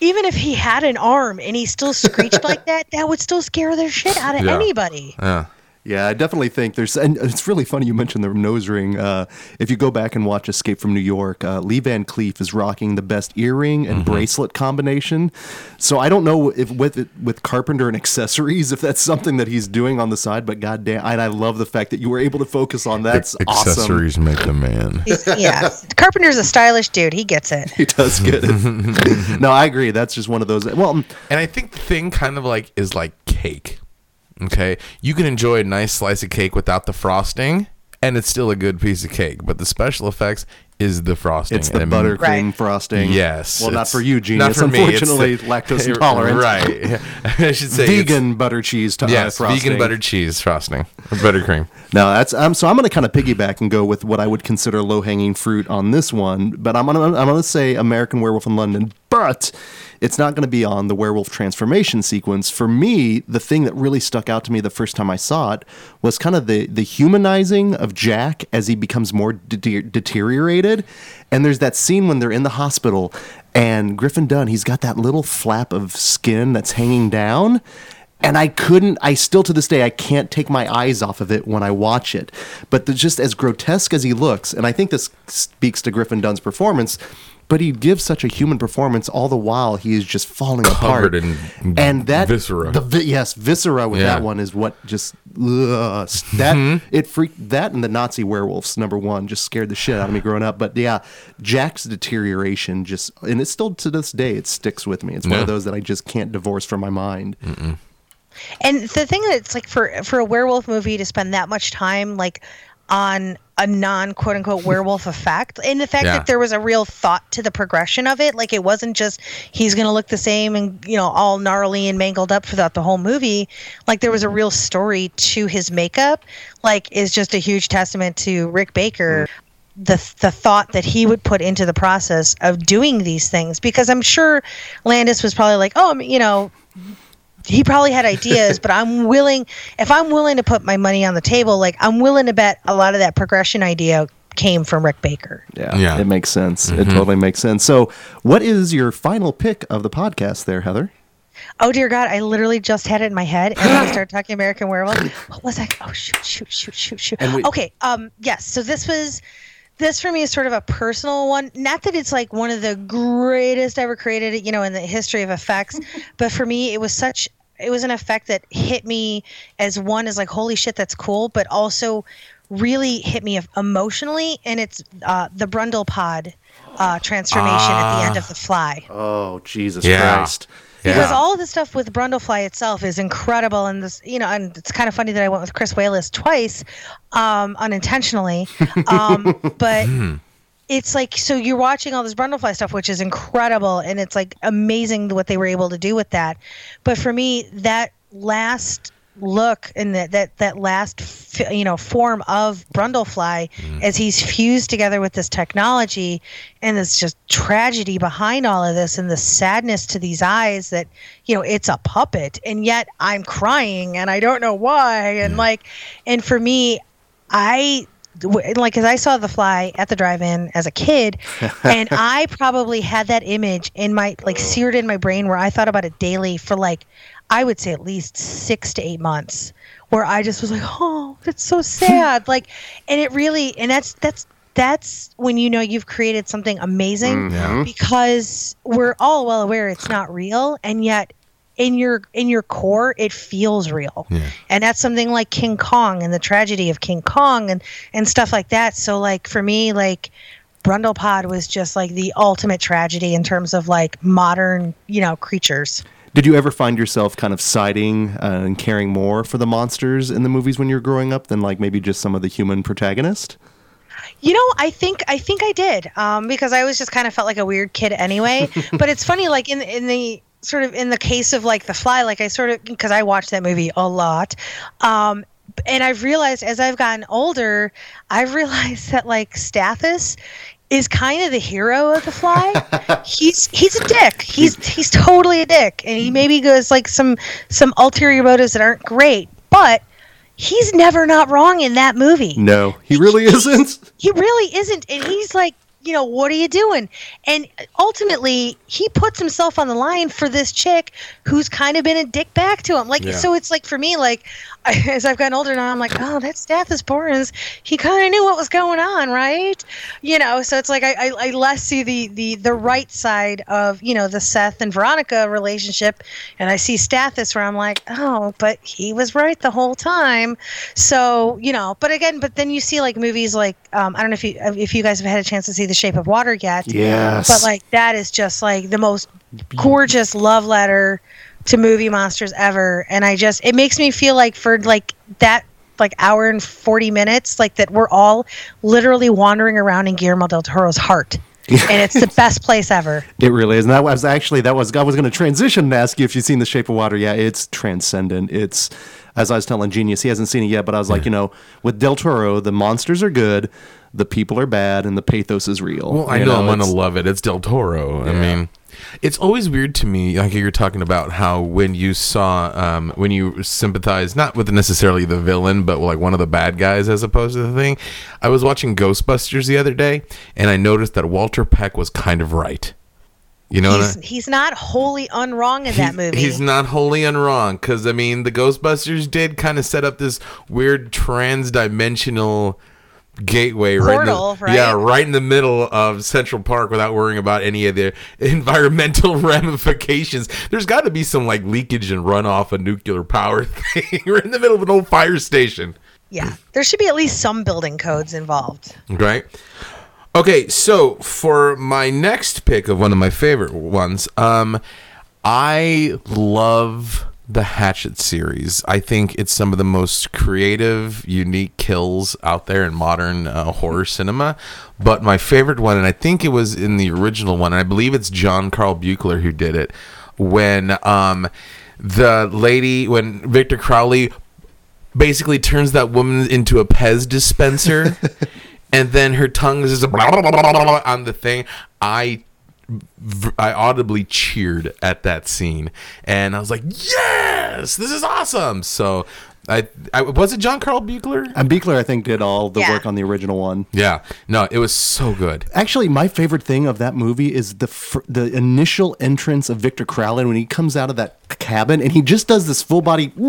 even if he had an arm and he still screeched like that that would still scare the shit out of Yeah. anybody. Yeah Yeah, I definitely think there's, and it's really funny you mentioned the nose ring. Uh, if you go back and watch Escape from New York, uh, Lee Van Cleef is rocking the best earring and bracelet combination. So I don't know if with with Carpenter and accessories, if that's something that he's doing on the side. But goddamn, and I love the fact that you were able to focus on that's awesome. accessories make the man yeah carpenter's a stylish dude he gets it He does get it. no, I agree. That's just one of those. Well, And I think the thing kind of like is like cake. Okay. You can enjoy a nice slice of cake without the frosting and it's still a good piece of cake. But the special effects is the frosting. It's the And I mean, buttercream Right. frosting. Yes. Well, not for you, not genius. for me, it's Unfortunately, the- lactose intolerant. Right. I should say it's- Vegan butter cheese to uh, Yes, frosting. vegan butter cheese frosting or buttercream. No, that's um, so I'm going to kind of piggyback and go with what I would consider low hanging fruit on this one, but I'm going to I'm going to say American Werewolf in London, but it's not going to be on the werewolf transformation sequence. For me, the thing that really stuck out to me the first time I saw it was kind of the the humanizing of Jack as he becomes more de- deteriorated. And there's that scene when they're in the hospital and Griffin Dunne, he's got that little flap of skin that's hanging down and I couldn't. I still to this day I can't take my eyes off of it when I watch it. But the, just as grotesque as he looks, and I think this speaks to Griffin Dunne's performance. But he gives such a human performance all the while he is just falling apart. In and that viscera. The vi- yes, viscera with Yeah. that one is what just ugh, that Mm-hmm. it freaked that and the Nazi werewolves number one just scared the shit out of me growing up. But yeah, Jack's deterioration just and it's still to this day it sticks with me. It's one of those that I just can't divorce from my mind. And the thing that's like for for a werewolf movie to spend that much time like on a non quote unquote werewolf effect. And the fact Yeah. that there was a real thought to the progression of it like it wasn't just he's going to look the same and you know all gnarly and mangled up throughout the whole movie. Like there was a real story to his makeup like is just a huge testament to Rick Baker mm. the the thought that he would put into the process of doing these things. Because I'm sure Landis was probably like oh you know he probably had ideas, but I'm willing if I'm willing to put my money on the table, like I'm willing to bet a lot of that progression idea came from Rick Baker. Yeah, Yeah. it makes sense. It totally makes sense. So, what is your final pick of the podcast there, Heather? Oh dear God, I literally just had it in my head and I started talking American Werewolf. What was that? Oh shoot, shoot, shoot, shoot, shoot. We- okay, um, yes. So this was this for me is sort of a personal one. Not that it's like one of the greatest ever created, you know, in the history of effects, but for me it was such it was an effect that hit me as one is like holy shit that's cool, but also really hit me emotionally and it's uh, the Brundle Pod uh, transformation at the end of the fly Oh, Jesus Yeah. Christ. because all of the stuff with Brundlefly itself is incredible, and this, you know, and it's kind of funny that I went with Chris Walas twice, um, unintentionally, um, but it's like so you're watching all this Brundlefly stuff, which is incredible, and it's like amazing what they were able to do with that. But for me, that last look and that that that last f- you know form of Brundlefly mm-hmm. as he's fused together with this technology and this just tragedy behind all of this and the sadness to these eyes that you know it's a puppet and yet I'm crying and I don't know why and like and for me I like as I saw the fly at the drive-in as a kid and I probably had that image in my like seared in my brain where I thought about it daily for like I would say at least 6 to 8 months where I just was like oh that's so sad. Like and it really and that's that's that's when you know you've created something amazing mm, because we're all well aware it's not real and yet in your in your core it feels real and that's something like king kong and the tragedy of king kong and and stuff like that so like for me like brundlepod was just like the ultimate tragedy in terms of like modern you know creatures Did you ever find yourself kind of siding uh, and caring more for the monsters in the movies when you were growing up than like maybe just some of the human protagonist? You know, I think I think I did um, because I always just kind of felt like a weird kid anyway. but it's funny, like in in the sort of in the case of like The Fly, like I sort of because I watched that movie a lot, um, and I've realized as I've gotten older, I've realized that like Stathis is kind of the hero of The Fly. he's he's a dick. He's he's totally a dick, and he maybe goes like some some ulterior motives that aren't great, but. He's never not wrong in that movie No, he really isn't. he really isn't and he's like you know what are you doing? And ultimately he puts himself on the line for this chick who's kind of been a dick back to him. Like Yeah. so it's like for me like as i've gotten older now i'm like oh that Stathis Borans he kind of knew what was going on right? You know so it's like I, I, I less see the, the the right side of you know the seth and veronica relationship and i see Stathis where i'm like oh but he was right the whole time. So you know but again but then you see like movies like um, i don't know if you if you guys have had a chance to see the shape of water yet Yes. but like that is just like the most gorgeous love letter to movie monsters ever and i just it makes me feel like for like that like hour and 40 minutes like that we're all literally wandering around in Guillermo del Toro's heart. and it's the best place ever. It really is. And that was actually that was I was going to transition and ask you if you've seen The Shape of Water. Yeah, it's transcendent. It's as I was telling Genius, he hasn't seen it yet, but I was like, you know, with Del Toro, the monsters are good, the people are bad, and the pathos is real. Well, I You know, I'm gonna love it. It's Del Toro. I mean, it's always weird to me, like you're talking about how when you saw, um, when you sympathize not with necessarily the villain, but like one of the bad guys as opposed to the thing. I was watching Ghostbusters the other day, and I noticed that Walter Peck was kind of right. You know, He's, I- he's not wholly unwrong in that movie. He's not wholly unwrong because I mean the Ghostbusters did kind of set up this weird trans-dimensional gateway right, in the, right? yeah, right in the middle of Central Park without worrying about any of the environmental ramifications. There's got to be some like leakage and runoff of nuclear power thing. We're in the middle of an old fire station. yeah, there should be at least some building codes involved. Right. Okay, so for my next pick of one of my favorite ones, um, I love the Hatchet series. I think it's some of the most creative, unique kills out there in modern uh, horror cinema. But my favorite one, and I think it was in the original one, and I believe it's John Carl Buechler who did it, when um, the lady, when Victor Crowley basically turns that woman into a Pez dispenser, and then her tongue is just blah, blah, blah, blah, blah, on the thing. I I audibly cheered at that scene, and I was like, "Yes, this is awesome!" So, I, I was it John Carl Buechler? Uh, and Buechler, I think, did all the Yeah. work on the original one. Yeah, no, it was so good. Actually, my favorite thing of that movie is the fir- the initial entrance of Victor Crowley when he comes out of that cabin and he just does this full body.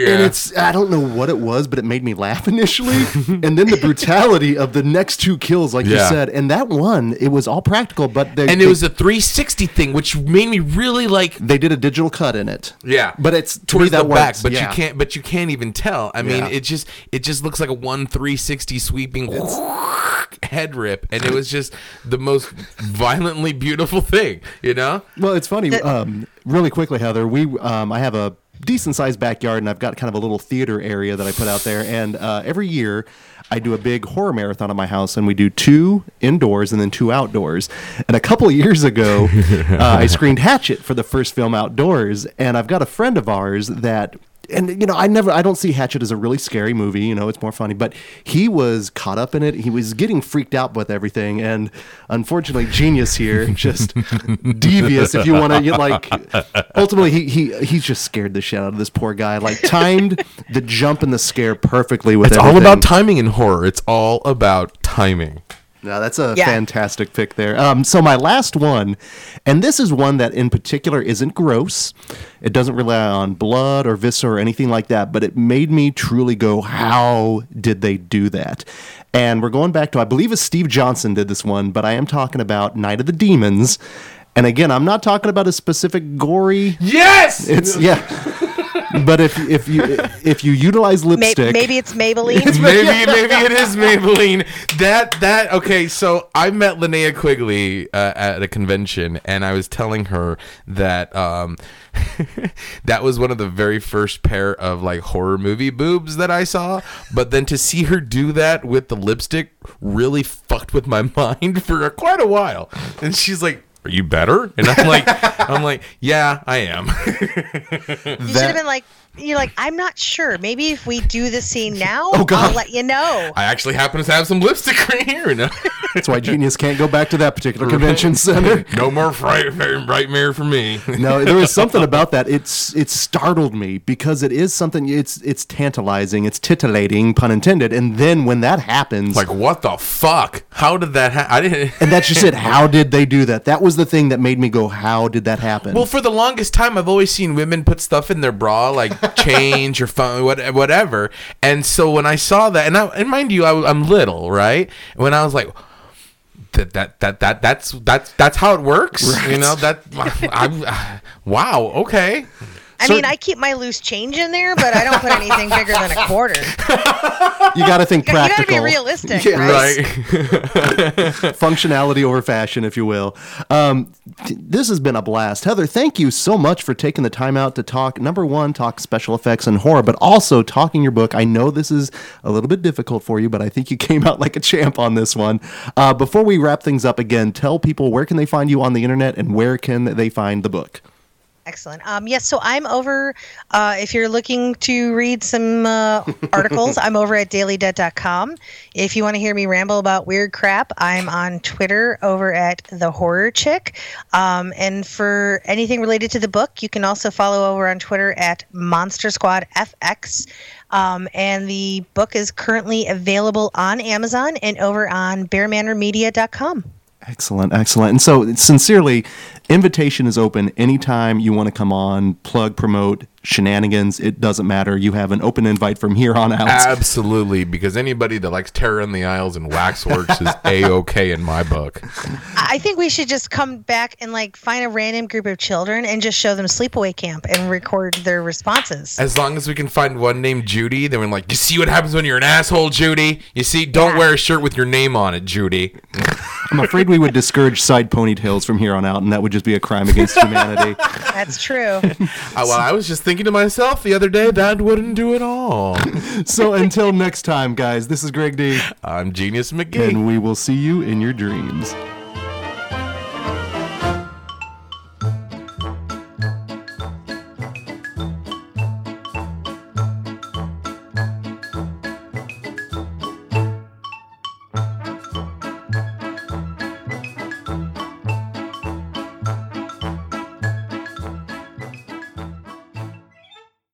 And it's I don't know what it was, but it made me laugh initially, and then the brutality of the next two kills, like you Yeah. said, and that one it was all practical, but they, and they, it was a 360 thing, which made me really like they did a digital cut in it. Yeah, but it's to me that the back, works, but yeah. you can't. But you can't even tell. I mean, Yeah. it just it just looks like a one three sixty sweeping head rip, and it was just the most violently beautiful thing. You know? Well, it's funny. Um, really quickly, Heather, we um, I have a decent sized backyard, and I've got kind of a little theater area that I put out there. And uh, every year, I do a big horror marathon at my house, and we do two indoors and then two outdoors. And a couple of years ago, uh, I screened Hatchet for the first film outdoors, and I've got a friend of ours that. And you know, I never, I don't see Hatchet as a really scary movie. You know, it's more funny. But he was caught up in it. He was getting freaked out with everything, and unfortunately, genius here, just devious. If you want to, like, ultimately, he he he's just scared the shit out of this poor guy. Like, timed the jump and the scare perfectly with. It's all about timing in horror. It's all about timing. No, that's a Yeah. fantastic pick there. Um, so my last one, and this is one that in particular isn't gross. It doesn't rely on blood or viscera or anything like that, but it made me truly go, "How did they do that?" And we're going back to, I believe, it's Steve Johnson did this one, but I am talking about Night of the Demons. And again, I'm not talking about a specific gory. Yes. It's yeah. But if if you if you utilize lipstick, maybe it's Maybelline. maybe maybe it is Maybelline. That that okay. So I met Linnea Quigley uh, at a convention, and I was telling her that um, that was one of the very first pair of like horror movie boobs that I saw. But then to see her do that with the lipstick really fucked with my mind for quite a while. And she's like. Are you better? And I'm like, I'm like, yeah, I am. You should have been like, you're like, I'm not sure. Maybe if we do the scene now, Oh, God. I'll let you know. I actually happen to have some lipstick right here. No, that's why Genius can't go back to that particular convention center. no more fright, nightmare for me. no, there is something about that. It's it startled me because it is something. It's it's tantalizing. It's titillating, pun intended. And then when that happens, like, what the fuck? How did that happen? I didn't. and that's just it. How did they do that? That was the thing that made me go, "How did that happen?" Well, for the longest time, I've always seen women put stuff in their bra, like change or phone, whatever. And so when I saw that, and, I, and mind you, I, am little, right? When I was like, that that that that that's that's that's how it works, you know? That I, wow, okay. I So- mean, I keep my loose change in there, but I don't put anything bigger than a quarter. You got to think practical. You gotta practical. be realistic, Yeah. right? Right. functionality over fashion, if you will. Um, t- this has been a blast. Heather, thank you so much for taking the time out to talk, number one, talk special effects and horror, but also talking your book. I know this is a little bit difficult for you, but I think you came out like a champ on this one. Uh, before we wrap things up again, tell people where can they find you on the internet and where can they find the book? Excellent. Um, yes, so I'm over. Uh, if you're looking to read some uh, articles, I'm over at dailydead.com. If you want to hear me ramble about weird crap, I'm on Twitter over at the Horror Chick. Um, and for anything related to the book, you can also follow over on Twitter at Monster Squad FX. Um, and the book is currently available on Amazon and over on bearmanormedia.com. Excellent, excellent. And so, sincerely, invitation is open anytime you want to come on, plug, promote, shenanigans. It doesn't matter. You have an open invite from here on out. Absolutely, because anybody that likes Terror in the aisles and Waxworks is a okay in my book. I think we should just come back and like find a random group of children and just show them sleepaway camp and record their responses. As long as we can find one named Judy, then we're like, you see what happens when you're an asshole, Judy. You see, don't wear a shirt with your name on it, Judy. I'm afraid we would discourage side ponytails from here on out, and that would just be a crime against humanity. That's true. Uh, well, I was just thinking to myself the other day that wouldn't do it all. so, until next time, guys, this is Greg D, I'm Genius McGee. and we will see you in your dreams.